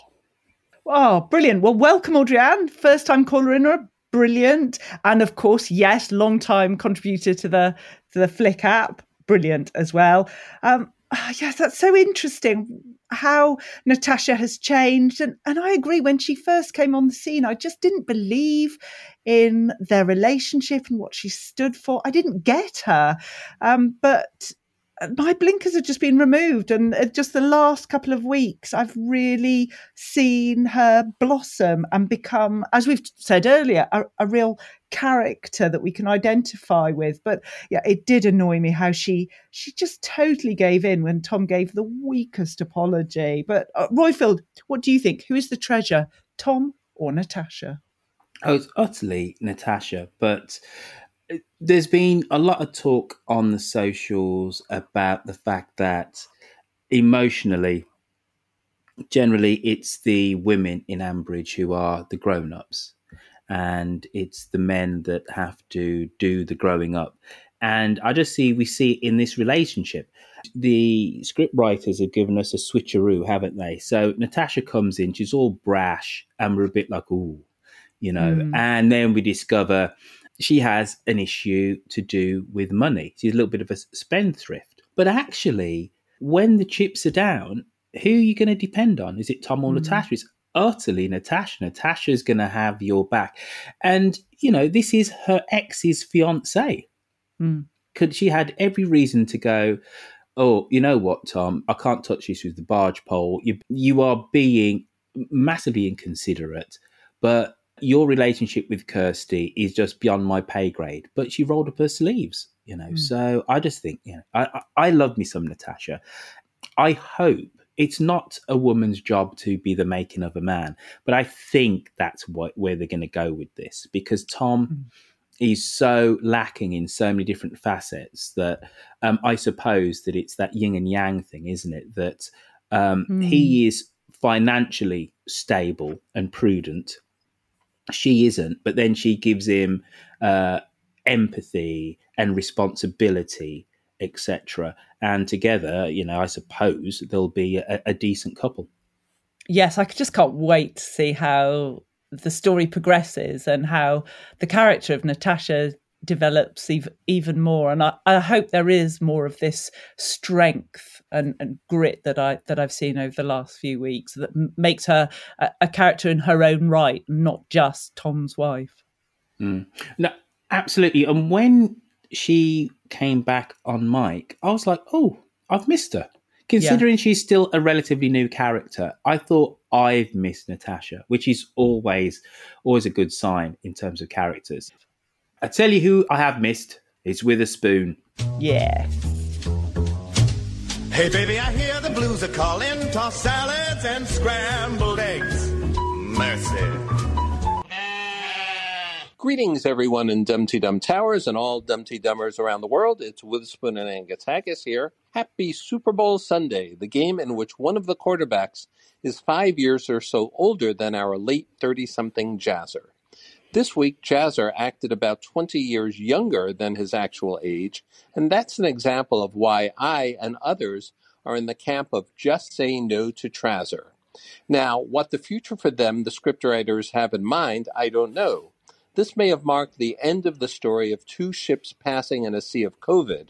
Oh, brilliant. Well, welcome, Audrey-Anne. First time caller in, or brilliant. And of course, yes, long time contributor to the to the Flick app. Brilliant as well. Um, oh, yes, that's so interesting how Natasha has changed. And, and I agree, when she first came on the scene, I just didn't believe in their relationship and what she stood for. I didn't get her. Um, but my blinkers have just been removed and uh, just the last couple of weeks i've really seen her blossom and become as we've said earlier a, a, real character that we can identify with. But yeah it did annoy me how she she just totally gave in when tom gave the weakest apology. But uh, roifield what do you think? Who is the treasure tom or natasha? Oh it's utterly natasha but there's been a lot of talk on the socials about the fact that emotionally, generally, it's the women in Ambridge who are the grown ups, and it's the men that have to do the growing up. And I just see we see in this relationship, the script writers have given us a switcheroo, haven't they? So Natasha comes in, she's all brash, and we're a bit like, ooh, you know, mm. and then we discover she has an issue to do with money. She's a little bit of a spendthrift. But actually, when the chips are down, who are you going to depend on? Is it Tom or mm. Natasha? It's utterly Natasha. Natasha's going to have your back. And, you know, this is her ex's fiance. Mm. Could she had every reason to go, oh, you know what, Tom? I can't touch this with the barge pole. You, you are being massively inconsiderate. But your relationship with Kirsty is just beyond my pay grade, but she rolled up her sleeves, you know. Mm. So I just think, you know, I, I love me some Natasha. I hope it's not a woman's job to be the making of a man, but I think that's what where they're going to go with this because Tom. Mm. Is so lacking in so many different facets that um, I suppose that it's that yin and yang thing, isn't it? That um, mm. he is financially stable and prudent, she isn't, but then she gives him uh, empathy and responsibility, etc. And together, you know, I suppose they'll be a, a decent couple. Yes, I just can't wait to see how the story progresses and how the character of Natasha develops even, more. And I, I hope there is more of this strength and, and grit that I that I've seen over the last few weeks that m- makes her a, a, character in her own right, not just Tom's wife. Mm. No, absolutely. And when she came back on Mike, I was like, oh, I've missed her. Considering yeah. she's still a relatively new character, I thought I've missed Natasha, which is always always a good sign in terms of characters. I tell you who I have missed. It's Witherspoon. Yeah. Hey, baby, I hear the blues are calling. Toss salads and scrambled eggs. Mercy. Greetings, everyone in Dumpty Dum Towers and all Dumpty Dummers around the world. It's Witherspoon and Angus Haggis here. Happy Super Bowl Sunday, the game in which one of the quarterbacks is five years or so older than our late 30 something Jazzer. This week, Jazzer acted about 20 years younger than his actual age, and that's an example of why I and others are in the camp of just saying no to Trazzer. Now, what the future for them, the scriptwriters, have in mind, I don't know. This may have marked the end of the story of two ships passing in a sea of COVID,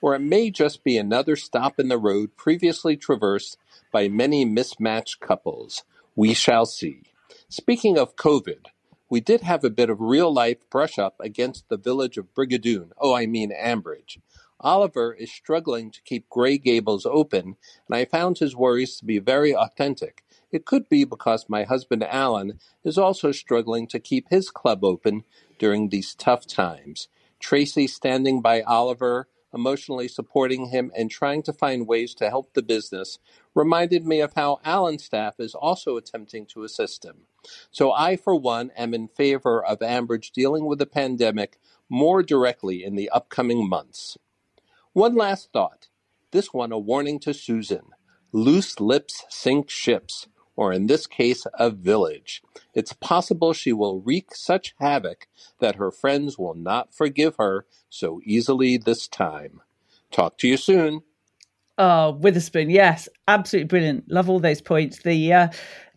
or it may just be another stop in the road previously traversed by many mismatched couples. We shall see. Speaking of COVID, we did have a bit of real life brush up against the village of Brigadoon. Oh, I mean Ambridge. Oliver is struggling to keep Grey Gables open, and I found his worries to be very authentic. It could be because my husband Alan is also struggling to keep his club open during these tough times. Tracy standing by Oliver emotionally supporting him and trying to find ways to help the business reminded me of how Alan's staff is also attempting to assist him. So I, for one, am in favor of Ambridge dealing with the pandemic more directly in the upcoming months. One last thought. This one a warning to Susan. Loose lips sink ships, or in this case, a village. It's possible she will wreak such havoc that her friends will not forgive her so easily this time. Talk to you soon. Oh, Witherspoon, yes, absolutely brilliant. Love all those points. The uh,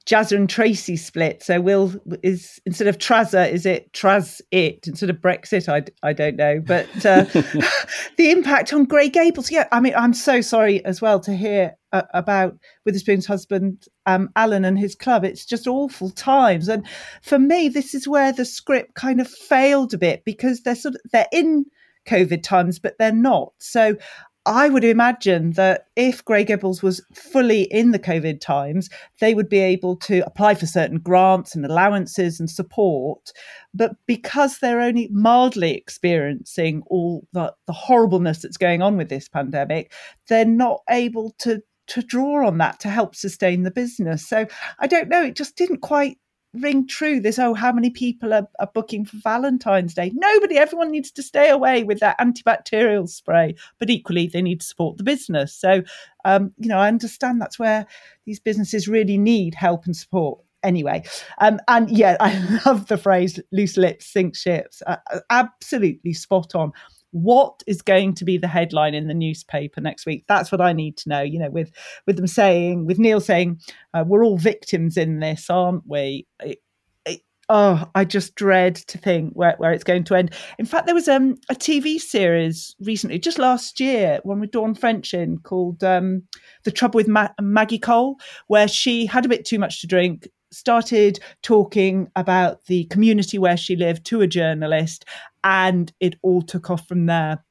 Jazzer and Tracy split. So Will is instead of Trazza, is it Traz it instead of Brexit? I, I don't know. But uh, the impact on Grey Gables. Yeah, I mean, I'm so sorry as well to hear uh, about Witherspoon's husband, um, Alan, and his club. It's just awful times. And for me, this is where the script kind of failed a bit because they're sort of they're in COVID times, but they're not. So I would imagine that if Grey Gables was fully in the COVID times, they would be able to apply for certain grants and allowances and support. But because they're only mildly experiencing all the, the horribleness that's going on with this pandemic, they're not able to to draw on that to help sustain the business. So I don't know, it just didn't quite ring true this oh how many people are, are booking for valentine's day? Nobody everyone needs to stay away with that antibacterial spray but equally they need to support the business. So um, you know i understand that's where these businesses really need help and support anyway. Um, and yeah i love the phrase loose lips sink ships. Uh, absolutely spot on what is going to be the headline in the newspaper next week? That's what i need to know you know with with them saying with neil saying uh, we're all victims in this aren't we? It, it, oh i just dread to think where, where it's going to end. In fact there was um, a tv series recently just last year one with dawn french in called um, the trouble with Ma- maggie cole where she had a bit too much to drink started talking about the community where she lived to a journalist, and it all took off from there.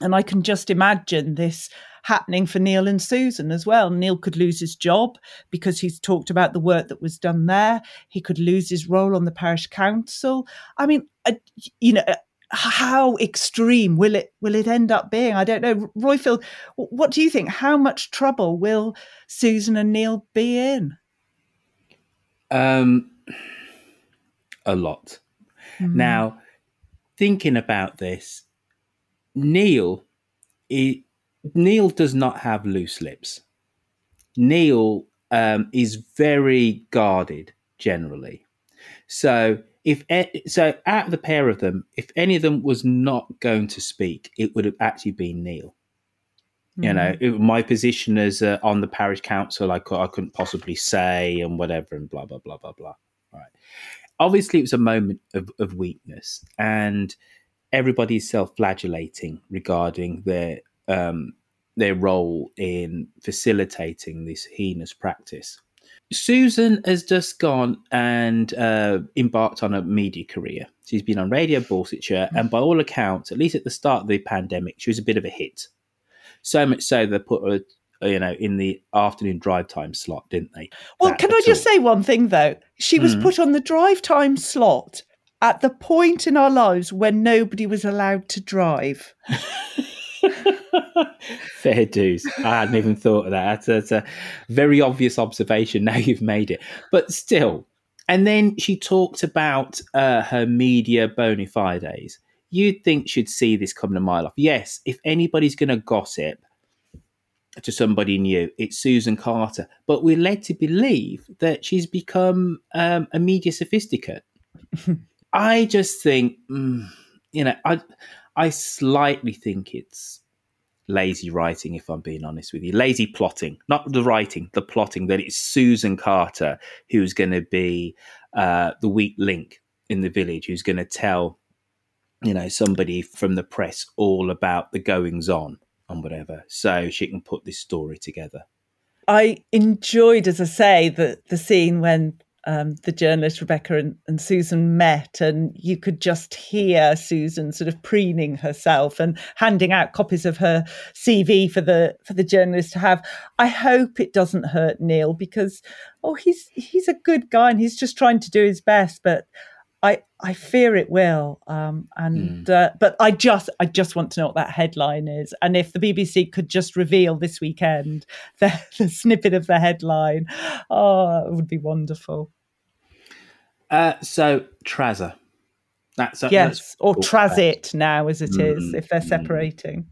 And I can just imagine this happening for Neil and Susan as well. Neil could lose his job because he's talked about the work that was done there. He could lose his role on the parish council. I mean, uh, you know, how extreme will it will it end up being? I don't know. Roifield, what do you think? How much trouble will Susan and Neil be in? Um, a lot. Mm. Now, thinking about this, Neil, he, Neil does not have loose lips. Neil um, is very guarded generally. So if so, out of the pair of them, if any of them was not going to speak, it would have actually been Neil. You know, mm. it, my position as uh, on the parish council, I, I couldn't possibly say and whatever and blah blah blah blah blah. Right. Obviously, it was a moment of, of weakness, and everybody's self-flagellating regarding their um, their role in facilitating this heinous practice. Susan has just gone and uh, embarked on a media career. She's been on Radio Borsetshire, and by all accounts, at least at the start of the pandemic, she was a bit of a hit. So much so they put a you know, in the afternoon drive time slot, didn't they? Well, that can I just all. say one thing though? She was mm. put on the drive time slot at the point in our lives when nobody was allowed to drive. Fair dues. I hadn't even thought of that. That's, that's, a very obvious observation. Now you've made it. But still. And then she talked about uh, her media bona fides you'd think she'd see this coming a mile off. Yes, if anybody's going to gossip to somebody new, it's Susan Carter. But we're led to believe that she's become um, a media sophisticate. I just think, mm, you know, I I slightly think it's lazy writing, if I'm being honest with you. Lazy plotting, not the writing, the plotting that it's Susan Carter who's going to be uh, the weak link in the village, who's going to tell you know, somebody from the press all about the goings on and whatever, so she can put this story together. I enjoyed, as I say, the the scene when um, the journalist Rebecca and, and, Susan met, and you could just hear Susan sort of preening herself and handing out copies of her CV for the for the journalist to have. I hope it doesn't hurt Neil because oh, he's he's a good guy and he's just trying to do his best, but I I fear it will. Um, and uh, but I just I just want to know what that headline is, and if the BBC could just reveal this weekend the, the snippet of the headline, oh, it would be wonderful. Uh, so Trazer. That's yes, that's or. Transit now as it is Mm, if they're separating.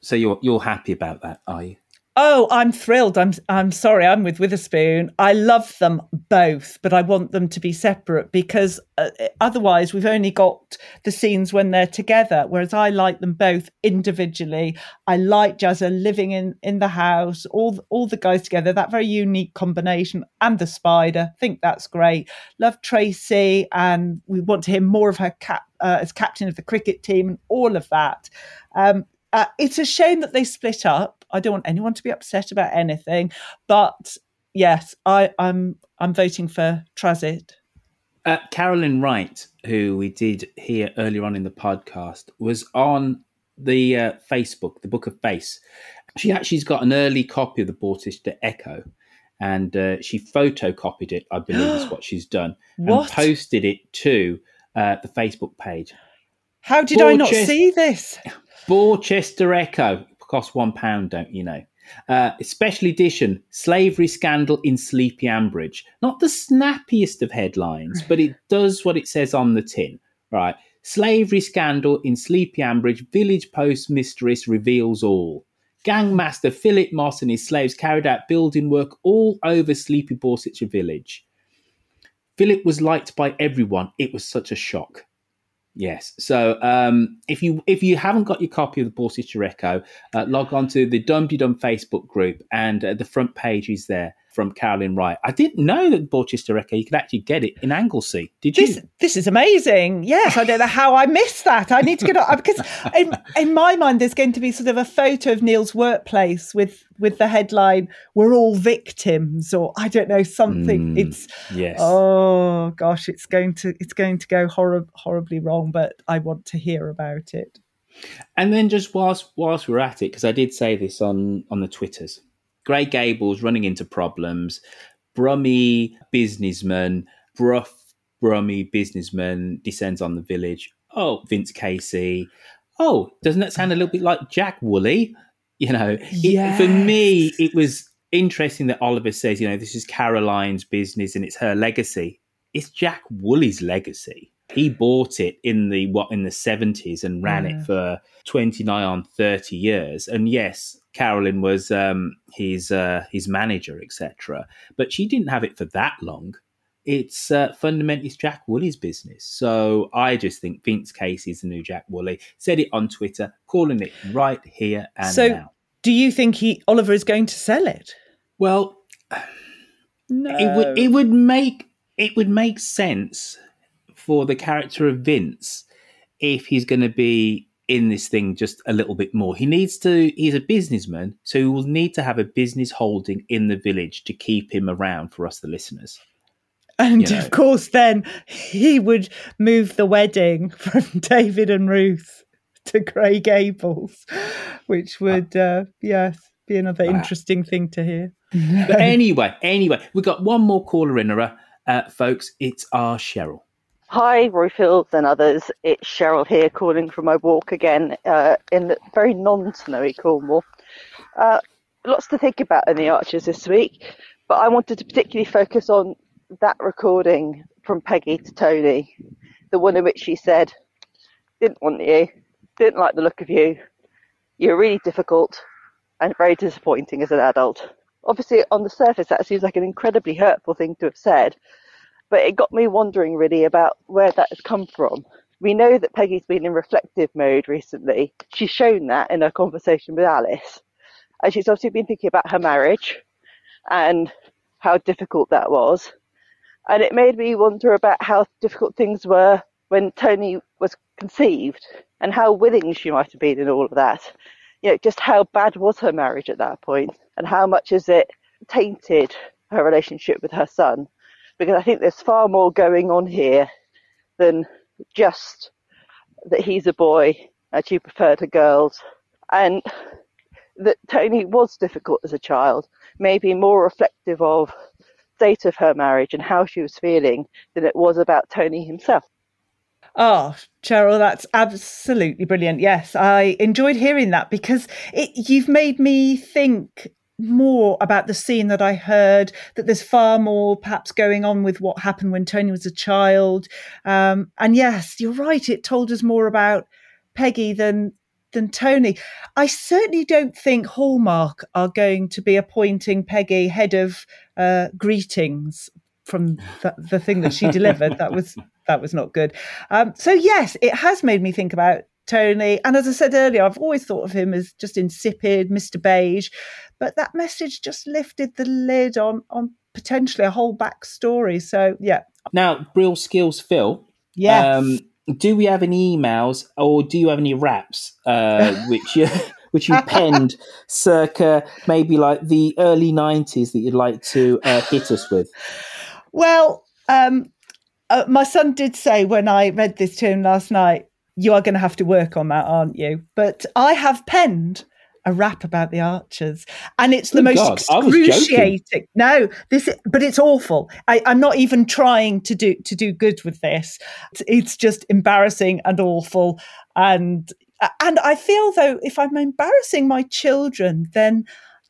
So you're you're happy about that, are you? Oh, I'm thrilled. I'm I'm sorry. I'm with Witherspoon. I love them both, but I want them to be separate because uh, otherwise we've only got the scenes when they're together. Whereas I like them both individually. I like Jazzer living in in the house, all all the guys together. That very unique combination, and the spider. think that's great. Love Tracy, and we want to hear more of her cap uh, as captain of the cricket team and all of that. Um, uh, it's a shame that they split up. I don't want anyone to be upset about anything, but yes, I, I'm I'm voting for Transit. Uh, Carolyn Wright, who we did hear earlier on in the podcast, was on the uh, Facebook, the Book of Face. She actually's got an early copy of the Borchester Echo, and uh, she photocopied it. I believe is what she's done, What? and posted it to uh, the Facebook page. How did I not see this? Borchester Echo costs one pound, don't you know? Uh, special edition slavery scandal in Sleepy Ambridge. Not the snappiest of headlines, but it does what it says on the tin. Right. Slavery scandal in Sleepy Ambridge. Village post mistress reveals all. Gangmaster Philip Moss and his slaves carried out building work all over Sleepy Borsetshire village. Philip was liked by everyone. It was such a shock. Yes. So um, if you if you haven't got your copy of the Borsetshire Echo, uh, log on to the Dum Dum Facebook group, and uh, the front page is there from Carolyn Wright. I didn't know that Borchester Echo you could actually get it in Anglesey. Did you? This this is amazing. Yes, I don't know how I missed that. I need to get on because in, in my mind there's going to be sort of a photo of Neil's workplace with with the headline "We're all victims" or I don't know something. Mm, it's yes. Oh gosh, it's going to it's going to go horrib- horribly wrong. But I want to hear about it. And then just whilst whilst we're at it, because I did say this on on the twitters, Grey Gables running into problems, Brummy businessman, bruff Brummy businessman descends on the village. Oh, Vince Casey. Oh, doesn't that sound a little bit like Jack Woolley? You know, it- for me, it was interesting that Oliver says, you know, this is Caroline's business and it's her legacy. It's Jack Woolley's legacy. He bought it in the what in the seventies and ran Yeah. it mm. for twenty nine on thirty years. And yes, Caroline was um, his uh, his manager, etc. But she didn't have it for that long. It's uh, fundamentally Jack Woolley's business. So I just think Vince Casey's the new Jack Woolley. Said it on Twitter, calling it right here and so, now. do you think he Oliver is going to sell it? Well, no. it would it would make it would make sense for the character of Vince if he's going to be in this thing just a little bit more. He needs to. He's a businessman, so he will need to have a business holding in the village to keep him around for us, the listeners. And you know. of course, then he would move the wedding from David and Ruth to Grey Gables, which would, uh, yes, be another Ah. interesting thing to hear. But anyway, anyway, we've got one more caller in, uh, folks. It's our Cheryl. Hi, Roy Fields and others. It's Cheryl here calling from my walk again uh, in the very non snowy Cornwall. Uh, lots to think about in the Archers this week, but I wanted to particularly focus on that recording from Peggy to Tony, the one in which she said, Didn't want you, didn't like the look of you, you're really difficult and very disappointing as an adult. Obviously, on the surface, that seems like an incredibly hurtful thing to have said, but it got me wondering really about where that has come from. We know that Peggy's been in reflective mode recently. She's shown that in her conversation with Alice. And she's obviously been thinking about her marriage and how difficult that was. And it made me wonder about how difficult things were when Tony was conceived and how willing she might have been in all of that. You know, just how bad was her marriage at that point and how much has it tainted her relationship with her son? Because I think there's far more going on here than just that he's a boy and she preferred to girls. And that Tony was difficult as a child, maybe more reflective of state of her marriage and how she was feeling than it was about Tony himself. Oh, Cheryl, that's absolutely brilliant. Yes, I enjoyed hearing that because it, you've made me think more about the scene that I heard, that there's far more perhaps going on with what happened when Tony was a child. Um, and yes, you're right, it told us more about Peggy than than Tony. I certainly don't think Hallmark are going to be appointing Peggy head of uh, greetings from the, the thing that she delivered. that was that was not good. Um, so yes, it has made me think about Tony. And as I said earlier, I've always thought of him as just insipid, Mr. Beige. But that message just lifted the lid on on potentially a whole backstory. So yeah. Now, Real Skills Phil. Yes. Um, do we have any emails or do you have any raps uh, which you which you penned circa maybe like the early 90s that you'd like to uh, hit us with? Well, um, uh, my son did say when I read this to him last night, you are going to have to work on that, aren't you? But I have penned a rap about the archers, and it's the Good most God, I was joking. excruciating. No, this, but it's awful. I, I'm not even trying to do to do good with this. It's, it's just embarrassing and awful, and and I feel though if I'm embarrassing my children, then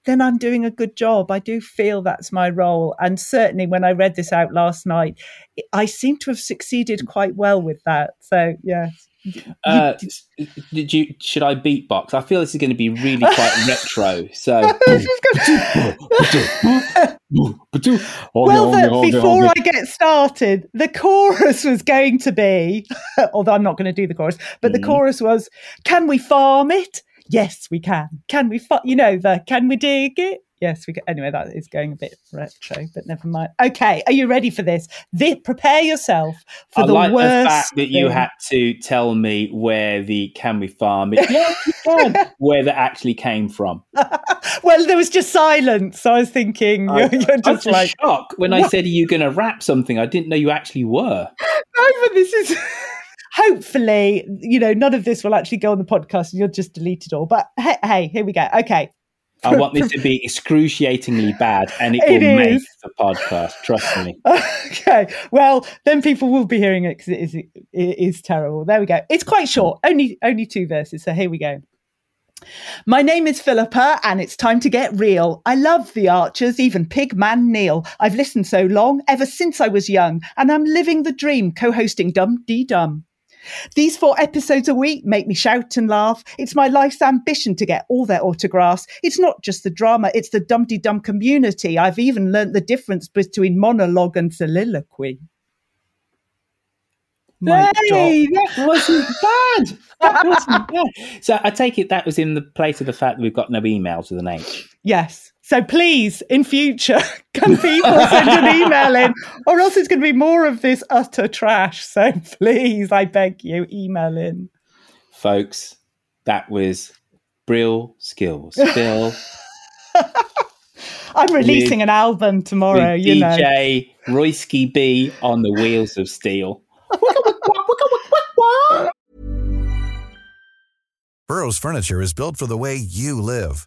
then I'm doing a good job. I do feel that's my role. And certainly when I read this out last night, I seem to have succeeded quite well with that. So, yes. Uh, did you? Should I beatbox? I feel this is going to be really quite retro. So, well, the, before I get started, the chorus was going to be, although I'm not going to do the chorus, but the chorus was, "Can we farm it? Yes, we can. Can we? Fa-? You know the can we dig it? Yes, we can. Anyway, that is going a bit retro, but never mind. Okay, are you ready for this? This prepare yourself for I the like worst. the fact that you had to tell me where the "Can we farm it?" Yeah, where that actually came from. well, there was just silence. So I was thinking I, you're, you're I was just just like shocked when I said, "Are you going to wrap something?" I didn't know you actually were. no, but this is hopefully, you know, none of this will actually go on the podcast and you'll just delete it all. But hey, hey here we go. Okay. I want this to be excruciatingly bad, and it, It will make the podcast. Trust me. Okay. Well, then people will be hearing it because it is, it is terrible. There we go. It's quite short, only only two verses. So here we go. My name is Philippa, and it's time to get real. I love the Archers, even Pigman Neil. I've listened so long, ever since I was young, and I'm living the dream, co-hosting Dum Dee Dum. These four episodes a week make me shout and laugh. It's my life's ambition to get all their autographs. It's not just the drama, it's the Dum Dum community. I've even learnt the difference between monologue and soliloquy. Mic Hey, drop. that wasn't bad. That wasn't bad. So I take it that was in the place of the fact that we've got no emails with an H. Yes. So please, in future, can people send an email in, or else it's going to be more of this utter trash. So please, I beg you, email in. Folks, that was Brill Skills. Phil I'm releasing With- an album tomorrow. with You know. DJ Royski B on the wheels of steel. Burrow's furniture is built for the way you live.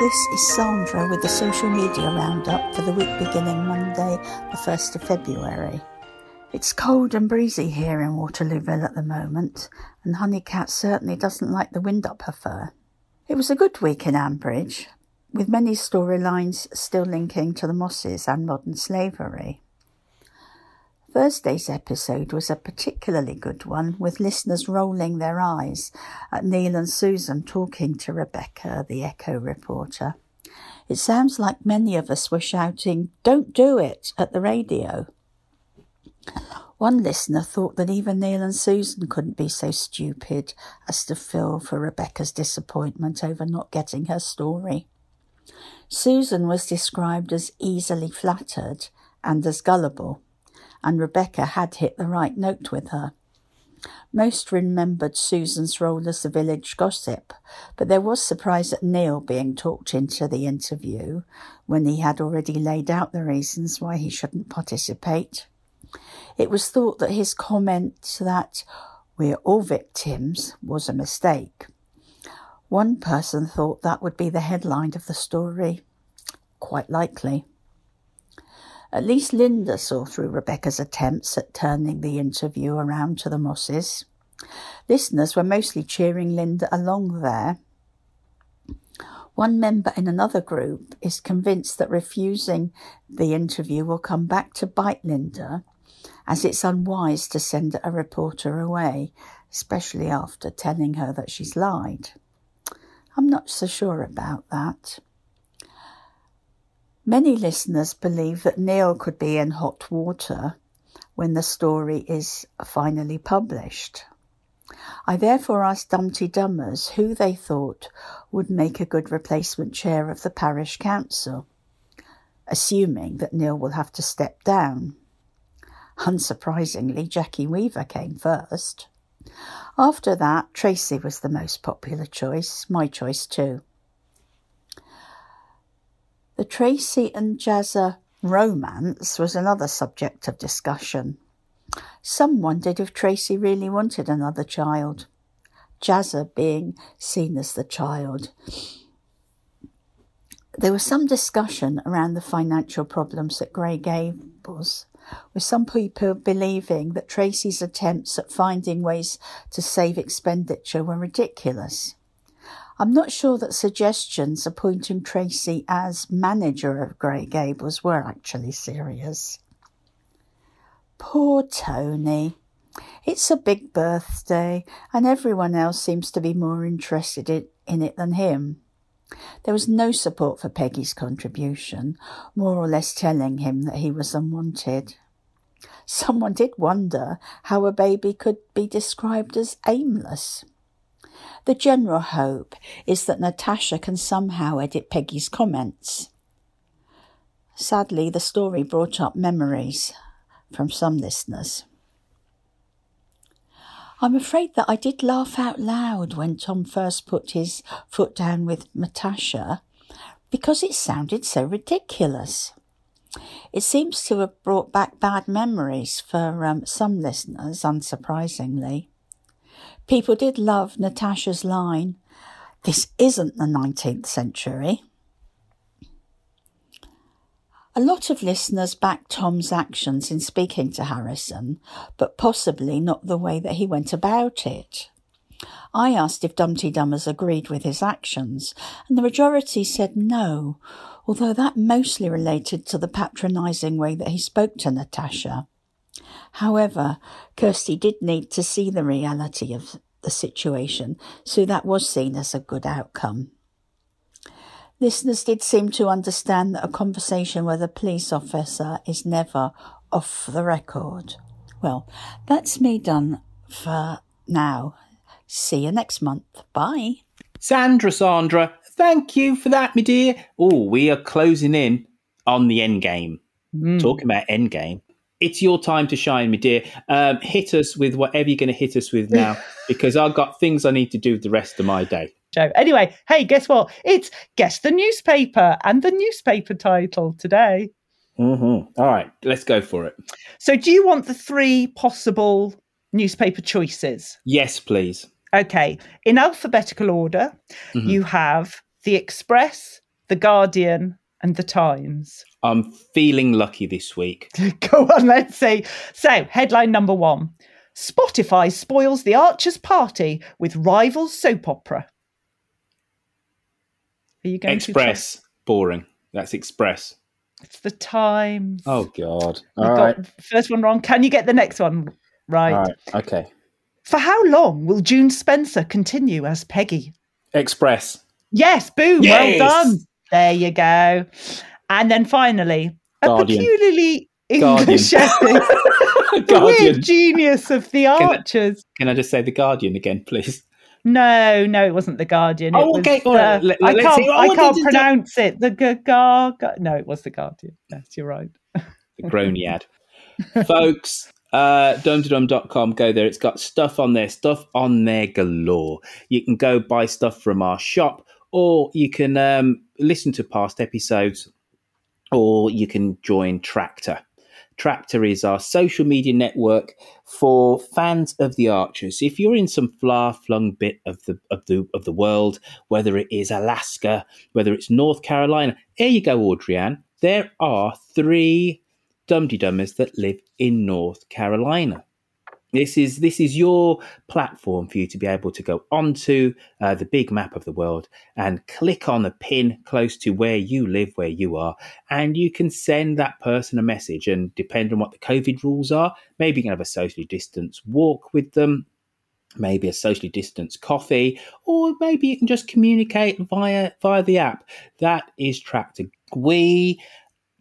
This is Sandra with the social media roundup for the week beginning Monday, the 1st of February. It's cold and breezy here in Waterlooville at the moment, and Honeycat certainly doesn't like the wind up her fur. It was a good week in Ambridge, with many storylines still linking to the Mosses and modern slavery. Thursday's episode was a particularly good one, with listeners rolling their eyes at Neil and Susan talking to Rebecca, the Echo reporter. It sounds like many of us were shouting, Don't do it, at the radio. One listener thought that even Neil and Susan couldn't be so stupid as to feel for Rebecca's disappointment over not getting her story. Susan was described as easily flattered and as gullible and Rebecca had hit the right note with her. Most remembered Susan's role as the village gossip, but there was surprise at Neil being talked into the interview when he had already laid out the reasons why he shouldn't participate. It was thought that his comment that we're all victims was a mistake. One person thought that would be the headline of the story. Quite likely. At least Linda saw through Rebecca's attempts at turning the interview around to the Mosses. Listeners were mostly cheering Linda along there. One member in another group is convinced that refusing the interview will come back to bite Linda, as it's unwise to send a reporter away, especially after telling her that she's lied. I'm not so sure about that. Many listeners believe that Neil could be in hot water when the story is finally published. I therefore asked Dumpty Dummers who they thought would make a good replacement chair of the parish council, assuming that Neil will have to step down. Unsurprisingly, Jackie Weaver came first. After that, Tracy was the most popular choice, my choice too. The Tracy and Jazzer romance was another subject of discussion. Some wondered if Tracy really wanted another child, Jazzer being seen as the child. There was some discussion around the financial problems at Grey Gables, with some people believing that Tracy's attempts at finding ways to save expenditure were ridiculous. I'm not sure that suggestions appointing Tracy as manager of Grey Gables were actually serious. Poor Tony. It's a big birthday, and everyone else seems to be more interested in it than him. There was no support for Peggy's contribution, more or less telling him that he was unwanted. Someone did wonder how a baby could be described as aimless. The general hope is that Natasha can somehow edit Peggy's comments. Sadly, the story brought up memories from some listeners. I'm afraid that I did laugh out loud when Tom first put his foot down with Natasha because it sounded so ridiculous. It seems to have brought back bad memories for um, some listeners, unsurprisingly. People did love Natasha's line, This isn't the 19th century. A lot of listeners backed Tom's actions in speaking to Harrison, but possibly not the way that he went about it. I asked if Dumpty Dummers agreed with his actions, and the majority said no, although that mostly related to the patronising way that he spoke to Natasha. However, Kirsty did need to see the reality of the situation, so that was seen as a good outcome. Listeners did seem to understand that a conversation with a police officer is never off the record. Well, that's me done for now. See you next month. Bye. Sandra, Sandra, thank you for that, my dear. Oh, we are closing in on the end game. Mm. Talking about end game. It's your time to shine, my dear. Um, hit us with whatever you're going to hit us with now, because I've got things I need to do the rest of my day. Anyway, hey, guess what? It's Guess the Newspaper and the newspaper title today. Mm-hmm. All right, let's go for it. So, do you want the three possible newspaper choices? Yes, please. Okay, in alphabetical order, Mhm. you have The Express, The Guardian, and The Times. I'm feeling lucky this week. Go on, let's see. So, headline number one Spotify spoils the Archers party with rival soap opera. Are you going to Express, boring. That's Express. It's The Times. Oh God! All got right, first one wrong. Can you get the next one right? all right, okay. For how long will June Spencer continue as Peggy? Express. Yes, boom, Yes! well done. There you go. And then finally, a peculiarly English essay. the Guardian. weird genius of the Can I- Archers. Can I just say the Guardian again, please? No, no, it wasn't the Guardian. It Oh, was okay, right. the- Let- I can't. Oh, I can't did you do? pronounce it. The g- gar. gar- No, it was the Guardian. Yes, you're right. The Groany ad. Folks, uh, dumdum.com, go there. It's got stuff on there, stuff on there galore. You can go buy stuff from our shop, or you can um, listen to past episodes, or you can join Tractor. Tractor is our social media network for fans of the Archers. If you're in some far-flung bit of the of the of the world, whether it is Alaska, whether it's North Carolina, here you go, Audrianne. There are three Dumdy Dummers that live in North Carolina. This is this is your platform for you to be able to go onto uh, the big map of the world and click on the pin close to where you live, where you are, and you can send that person a message. And depending on what the COVID rules are, maybe you can have a socially distanced walk with them, maybe a socially distanced coffee, or maybe you can just communicate via via the app. That is tracked. We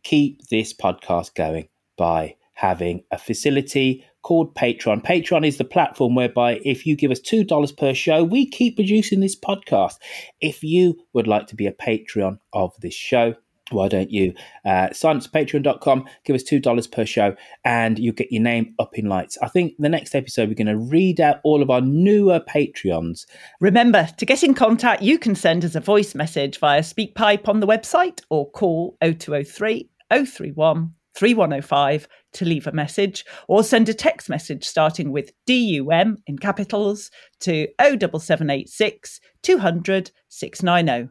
keep this podcast going by having a facility called Patreon. Patreon is the platform whereby if you give us $2 per show, we keep producing this podcast. If you would like to be a Patreon of this show, why don't you uh, sign up to patreon.com, give us $2 per show, and you'll get your name up in lights. I think the next episode, we're going to read out all of our newer Patreons. Remember, to get in contact, you can send us a voice message via SpeakPipe on the website or call 0203 031 3105 to leave a message or send a text message starting with DUM in capitals to 07786 200 690.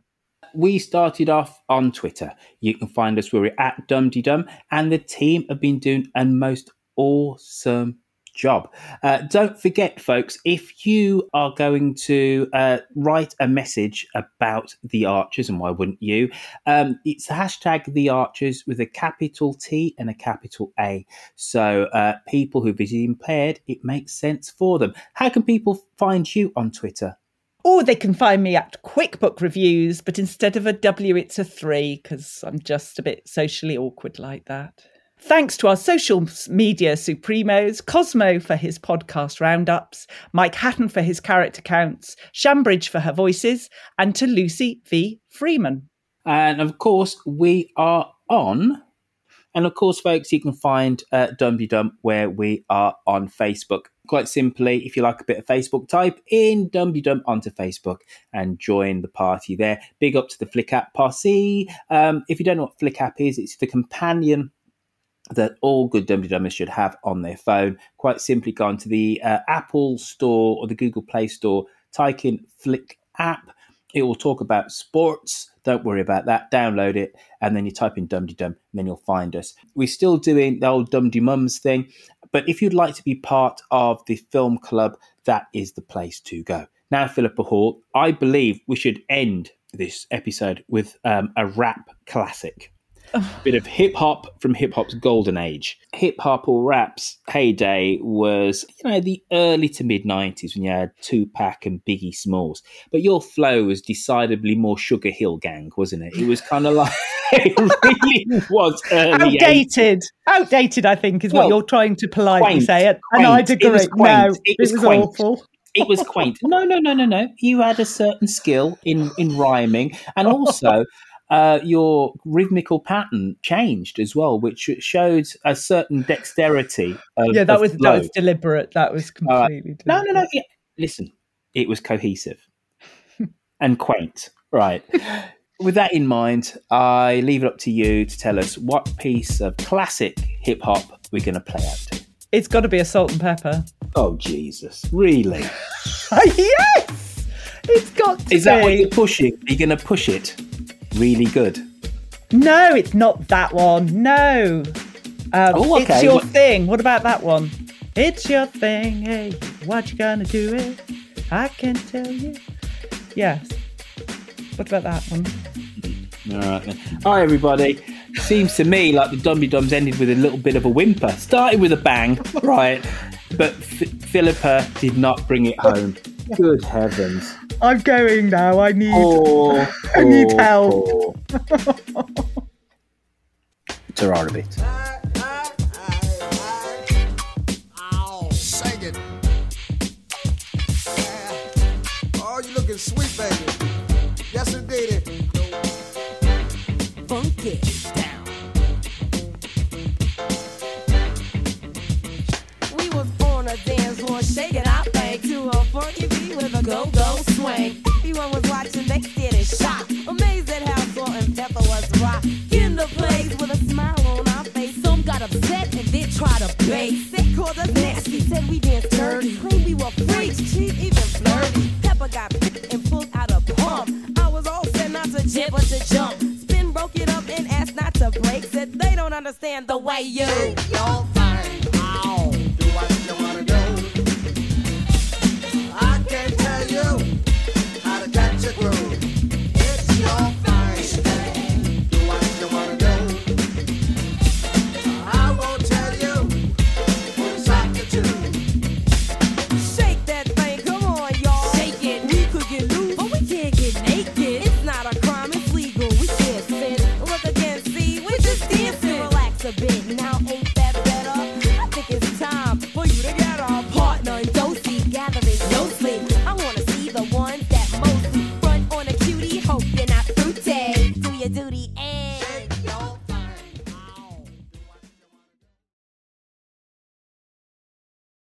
we started off on Twitter. You can find us where we're at DumDum, and the team have been doing a most awesome job. Uh, don't forget, folks, if you are going to uh, write a message about the Archers, and why wouldn't you? Um, it's hashtag the Archers with a capital T and a capital A. So uh, people who are visually impaired, it makes sense for them. How can people find you on Twitter? Or they can find me at QuickBook Reviews, but instead of a W, it's a three because I'm just a bit socially awkward like that. Thanks to our social media supremos, Cosmo for his podcast roundups, Mike Hatton for his character counts, Shambridge for her voices, and to Lucy V. Freeman. And of course, we are on And of course, folks, you can find uh, Dum Dum where we are on Facebook. Quite simply, if you like a bit of Facebook, type in Dum Dum onto Facebook and join the party there. Big up to the Flick app posse. Um, if you don't know what Flick app is, it's the companion that all good Dum Dummers should have on their phone. Quite simply, go onto the uh, Apple Store or the Google Play Store, type in Flick app. It will talk about sports. Don't worry about that. Download it, and then you type in Dum Dum, and then you'll find us. We're still doing the old Dum Mums thing, but if you'd like to be part of the film club, that is the place to go. Now, Philippa Hall, I believe we should end this episode with um, a rap classic bit of hip hop from hip hop's golden age. Hip hop or rap's heyday was, you know, the early to mid 90s when you had Tupac and Biggie Smalls. But your flow was decidedly more Sugar Hill Gang, wasn't it? It was kind of like. it really was early outdated. 80s. Outdated, I think, is well, what you're trying to politely quaint, say. And quaint. I'd agree. It no, it was, it was awful. it was quaint. No, no, no, no, no. You had a certain skill in in rhyming, and also uh, your rhythmical pattern changed as well, which showed a certain dexterity. Of, yeah, that was flow. that was deliberate. That was Uh, completely no, deliberate. no, no. Yeah. Listen, it was cohesive and quaint. Right. With that in mind, I leave it up to you to tell us what piece of classic hip hop we're going to play out to. It's got to be a Salt-N-Pepa. Oh Jesus! Really? yes, it's got to Is that be. what you're pushing? Are you going to push it? Really good. No, it's not that one. No. Um, Oh, It's your What- thing. What about that one? It's your thing. Hey, what you gonna do it? I can tell you. Yes. What about that one? All right then. Hi everybody. Seems to me like the Dumby Dums ended with a little bit of a whimper. Started with a bang, right? But F- Philippa did not bring it home. Good heavens. I'm going now. I need. Oh, I need oh, help. Oh. Terror a bit. It. Oh, you looking sweet, baby. Yes, indeed. Funk it down. We was on a dance floor shaking our thing to a with a go-go swing. Everyone was watching, they did it shock. Amazed at how Salt-N-Pepa was rock. In the place with a smile on our face. Some got upset and then tried to base. They called us nasty, said we danced dirty. Claimed we were freaks, cheap, even flirty. Pepa got picked and pulled out a pump. I was all set not to jib but to jump. Spin broke it up and asked not to break. Said they don't understand the way you. Y'all